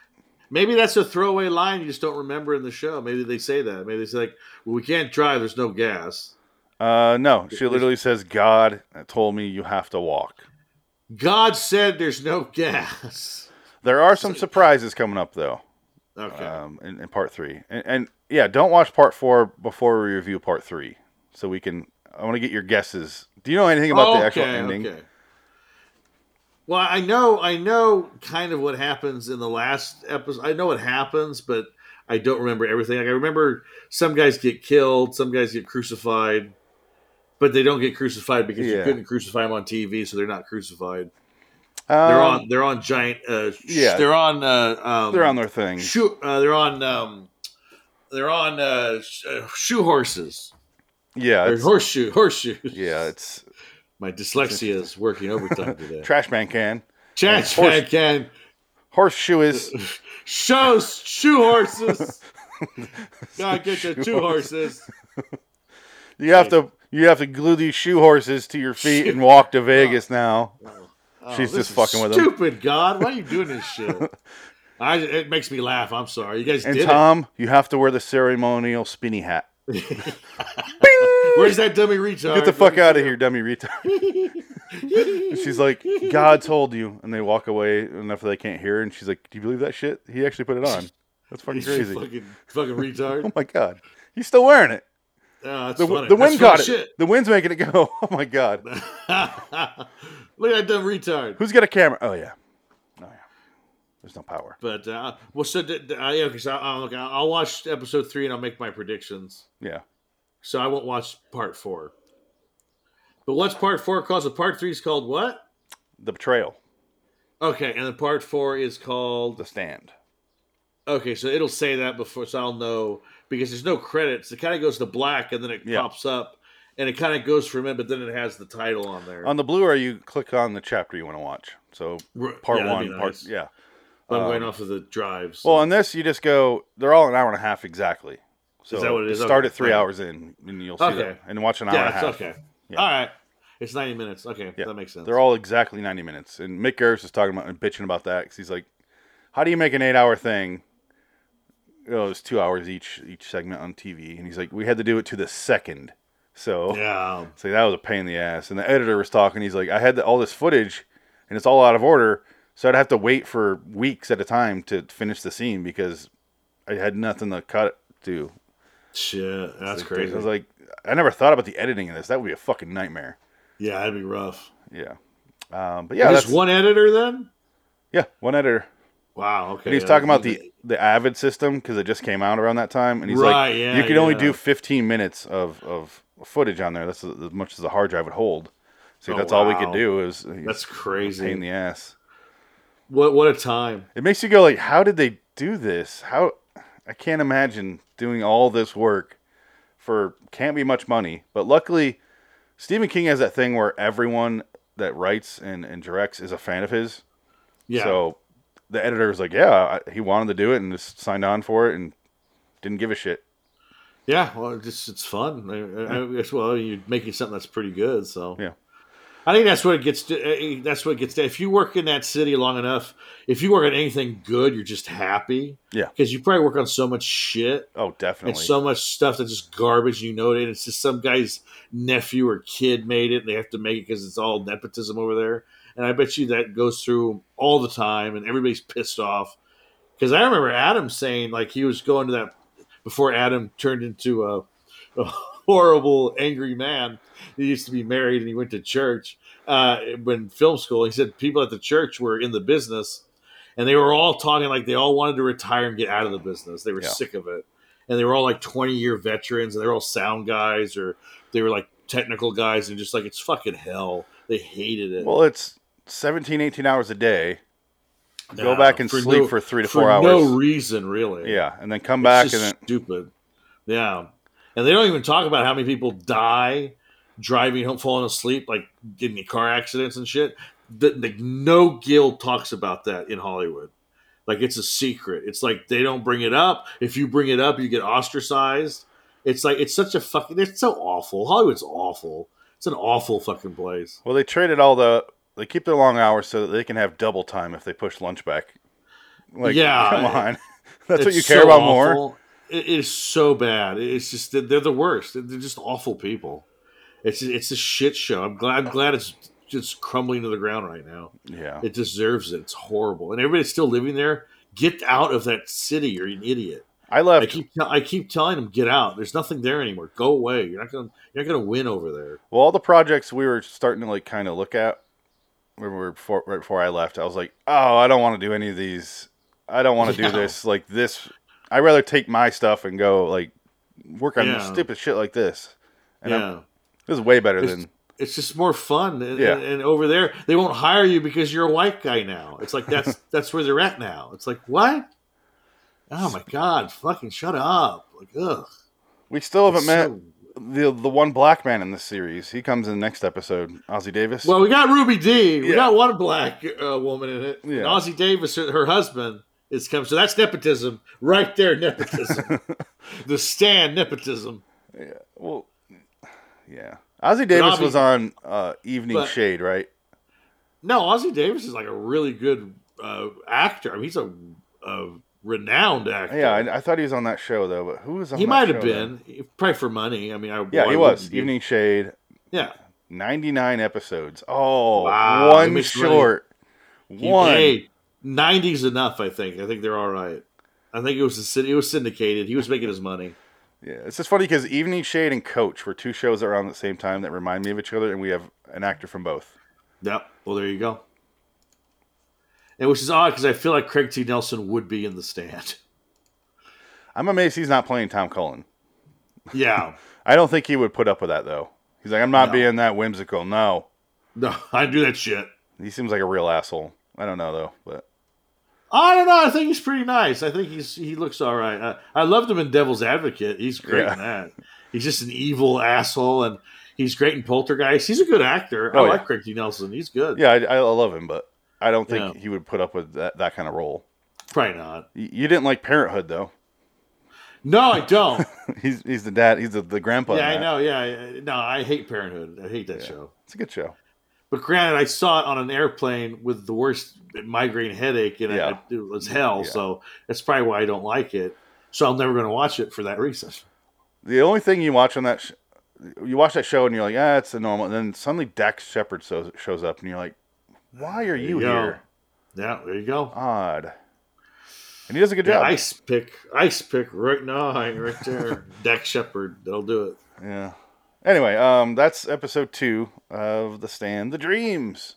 Maybe that's a throwaway line you just don't remember in the show. Maybe they say that. Maybe they say like, "Well, we can't drive. There's no gas." Uh, no, she literally says, God told me you have to walk. God said there's no gas. There are some surprises coming up, though, Okay. um, in, in part three. And, and yeah, don't watch part four before we review part three. So we can, I want to get your guesses. Do you know anything about the actual ending? Okay. Well, I know, I know, kind of what happens in the last episode. I know what happens, but I don't remember everything. Like I remember some guys get killed, some guys get crucified, but they don't get crucified because you couldn't crucify them on TV, so they're not crucified. Um, They're on, they're on giant. Uh, sh- yeah. they're on. Uh, um, They're on their thing. shoe. Uh, they're on. Um, they're on uh, sh- uh, shoe horses. Yeah, Or horseshoe horses. yeah, it's My dyslexia is working overtime today. Trash Man can. Trash horse- can Horseshoe is, shows shoe horses. Gotta get the Shoe two horses. you have to, you have to glue these shoe horses to your feet and walk to oh, Vegas now. Oh, oh, She's this just fucking with 'em. Stupid God, why are you doing this shit? I, it makes me laugh. I'm sorry. You guys And Tom, you have to wear the ceremonial spinny hat. Where's that dummy retard? Get the fuck out of here, dummy retard. she's like, God told you. And they walk away enough that they can't hear. And she's like, Do you believe that shit? He actually put it on. That's fucking He's crazy. Fucking, fucking retard. Oh my God. He's still wearing it. Oh, The, the wind That's caught it. funny The wind's making it go. Oh my God. Look at that dumb retard. Who's got a camera? Oh, yeah. Oh, yeah. There's no power. But uh, well, so d- d- uh, yeah, because I'll I'll watch episode three and I'll make my predictions. Yeah. So I won't watch part four. But what's part four called? So part three is called what? The betrayal. Okay, and the part four is called. The stand. Okay, so it'll say that before, so I'll know because there's no credits. It kind of goes to black and then it Yeah. pops up, and it kind of goes for a minute, but then it has the title on there. On the Blu-ray, you click on the chapter you want to watch. So part yeah, one, be part yeah. But I'm um, going off of the drives. So. Well, on this, you just go. They're all an hour and a half exactly. So that what it is? Start Okay. at three hours in, and you'll see Okay. that, and watch an hour and a half. okay. Yeah. All right, it's 90 minutes. Okay, Yeah. that makes sense. They're all exactly ninety minutes. And Mick Garris is talking about and bitching about that because he's like, "How do you make an eight-hour thing?" Oh, it's two hours each each segment on TV, and he's like, "We had to do it to the second. So yeah. So that was a pain in the ass. And the editor was talking. He's like, I had the, all this footage, and it's all out of order. So I'd have to wait for weeks at a time to finish the scene because I had nothing to cut to. Shit, that's Like, crazy. I was like, I never thought about the editing of this. That would be a fucking nightmare. yeah, that'd be rough. Yeah. Um, but yeah, Just one editor then? yeah, one editor. Wow. Okay. And he's yeah, talking about the the Avid system because it just came out around that time, and he's Right, like, yeah, you can only do 15 minutes of of footage on there. That's as much as the hard drive would hold. So Oh, that's all we could do. Is That's pain in the ass. What what a time. It makes you go like, how did they do this? How I can't imagine doing all this work for can't be much money. But luckily, Stephen King has that thing where everyone that writes and, and directs is a fan of his. Yeah. So the editor was like, yeah, I- he wanted to do it and just signed on for it and didn't give a shit. yeah. Well, it's just it's fun. I, I, guess, well, you're making something that's pretty good. So Yeah. I think that's what it gets to. eh, That's what it gets to. If you work in that city long enough, if you work on anything good, you're just happy. Yeah. Because you probably work on so much shit. Oh, definitely. and so much stuff that's just garbage. You know it. And it's just some guy's nephew or kid made it, and they have to make it because it's all nepotism over there. And I bet you that goes through all the time, and everybody's pissed off. Because I remember Adam saying like he was going to that before Adam turned into a, a horrible angry man. He used to be married and he went to church uh, when film school. He said people at the church were in the business and they were all talking like they all wanted to retire and get out of the business. They were Yeah. sick of it, and they were all like twenty year veterans, and they were all sound guys or they were like technical guys, and just like it's fucking hell. They hated it. well, it's 17, 18 hours a day. Go back and for sleep no- for three to for four hours. No reason, really. yeah, and then come It's back and then stupid. Yeah, and they don't even talk about how many people die driving home, falling asleep, like getting in car accidents and shit. The, the, no guild talks about that in Hollywood. Like it's a secret. It's like they don't bring it up. If you bring it up, you get ostracized. It's like it's such a fucking. It's so awful. Hollywood's awful. It's an awful fucking place. Well, they traded all the. They keep their long hours so that they can have double time if they push lunch back. Like, Yeah, come on. That's what you care so about more. It is so bad. It's just they're they're the worst. They're just awful people. It's it's a shit show. I'm glad I'm glad it's just crumbling to the ground right now. Yeah. It deserves it. It's horrible, and everybody's still living there. Get out of that city. You're an idiot. I left. I keep I keep telling them get out. There's nothing there anymore. Go away. You're not gonna you're not gonna win over there. well, all the projects we were starting to like kind of look at when we were before, right before I left, I was like, oh, I don't want to do any of these. I don't want to Yeah. do this like this. I'd rather take my stuff and go like work on Yeah. stupid shit like this. And I'm- yeah. this is way better It's- than it's just more fun. And, Yeah. and, over there, they won't hire you because you're a white guy now. It's like that's that's where they're at now. It's like what? Oh my god! Fucking shut up! Like ugh. we still haven't It's met so- the the one black man in this series. He comes in the next episode, Ossie Davis. Well, we got Ruby Dee We Yeah. got one black uh, woman in it. Yeah. Ossie Davis, her, her husband, is coming. So that's nepotism right there. Nepotism. the stand nepotism. Yeah. well, yeah. Ossie Davis was on uh, Evening but- Shade, right? No, Ossie Davis is like a really good uh, actor. I mean, he's a, a renowned actor. Yeah, I, I thought he was on that show though. But who was on? he might have show, then? been probably for money. I mean, I, Yeah, he was. Evening Shade, Yeah, ninety nine episodes. Oh, Wow, one he makes money. short. One. 90's enough. I think. I think they're all right. I think it was it was syndicated. He was making his money. Yeah, it's just funny because Evening Shade and Coach were two shows around at the same time that remind me of each other, and we have an actor from both. Yep. Well, there you go. And which is odd because I feel like Craig T. Nelson would be in the stand. I'm amazed he's not playing Tom Cullen. Yeah. I don't think he would put up with that though. He's like, I'm not No. being that whimsical. No, No, I do that shit. he seems like a real asshole. I don't know though, but I don't know. I think he's pretty nice. I think he's he looks all right. I, I loved him in Devil's Advocate. He's great Yeah. in that. He's just an evil asshole, and he's great in Poltergeist. He's a good actor. Oh, I yeah. like Craig T. Nelson. He's good. yeah, I, I love him, but I don't think Yeah. he would put up with that, that kind of role. Probably not. You didn't like Parenthood though. No, I don't. he's he's the dad. He's the, the grandpa. yeah, I know. Yeah, no, I hate Parenthood. I hate that show. It's a good show. But granted, I saw it on an airplane with the worst migraine headache, and Yeah. I, it was hell. Yeah. So that's probably why I don't like it. So I'm never going to watch it for that reason. The only thing you watch on that, sh- you watch that show and you're like, ah, it's a normal. And then suddenly Dax Shepard so, shows up and you're like, why are you you go. here? Yeah, there you go. Odd. And he does a good Yeah, job. ice pick, ice pick right now, right there. Dax Shepard, that'll do it. Yeah. Anyway, um, that's episode two of The Stand. The Dreams.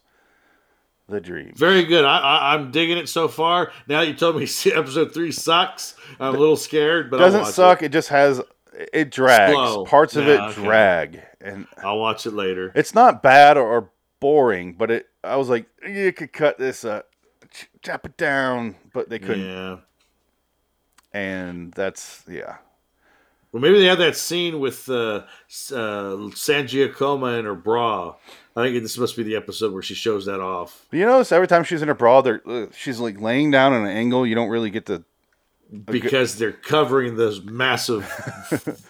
The Dreams. Very good. I, I, I'm digging it so far. Now you told me episode three sucks, I'm a little scared, but I'll Doesn't watch suck. It. It. just has it drags. Slow. Parts of it okay. drag, and I'll watch it later. it's not bad or, or boring. But it, I was like, you could cut this, ch- chop it down, but they couldn't. Yeah. And that's yeah. Well, maybe they have that scene with uh, uh, San Giacomo in her bra. I think this must be the episode where she shows that off. But you notice every time she's in her bra, they're, uh, she's like laying down at an angle. You don't really get to. because they're covering those massive,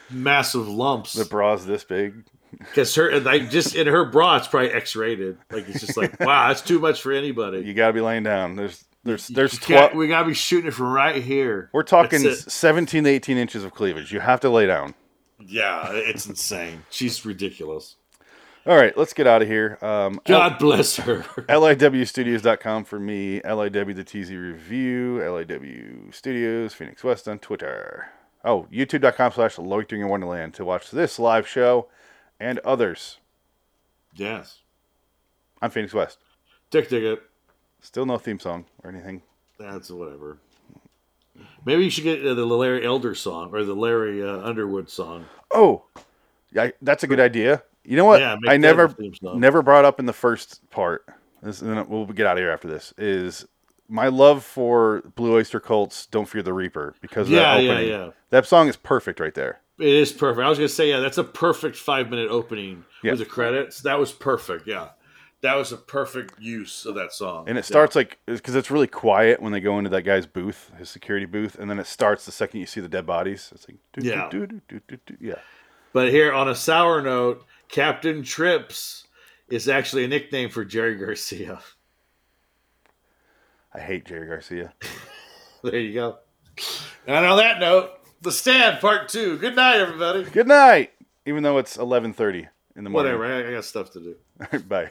massive lumps. The bra's this big. Because her, like, just in her bra, it's probably X-rated. Like it's just like, wow, that's too much for anybody. You got to be laying down. There's there's there's twelve. we gotta be shooting it from right here. We're talking That's it. 17 to 18 inches of cleavage. You have to lay down. Yeah, it's insane. She's ridiculous. All right, let's get out of here. Um, God bless her. LIWstudios.com for me, LIW the TZ Review, LIW Studios, Phoenix West on Twitter. Oh, youtube.com slash loitering in Wonderland to watch this live show and others. yes, I'm Phoenix West. tick ticket. Still no theme song or anything. That's whatever. Maybe you should get uh, the Larry Elder song or the Larry uh, Underwood song. Oh, yeah, that's a good idea. You know what? Yeah, I never the theme song. never brought up in the first part. This, and then we'll get out of here after this. Is my love for Blue Oyster Cult's "Don't Fear the Reaper" because Yeah, that yeah, yeah. That song is perfect right there. It is perfect. I was gonna say, yeah, that's a perfect five minute opening Yeah. with the credits. That was perfect. Yeah, that was a perfect use of that song. And it Yeah. starts like because it's really quiet when they go into that guy's booth, his security booth, and then it starts the second you see the dead bodies. It's like doo, Yeah. doo, doo, doo, doo, doo. yeah. But here, on a sour note, Captain Trips is actually a nickname for Jerry Garcia. I hate Jerry Garcia. There you go. And on that note, The Stand Part Two. Good night, everybody. Good night. Even though it's eleven thirty in the morning. Whatever. I got stuff to do. Bye.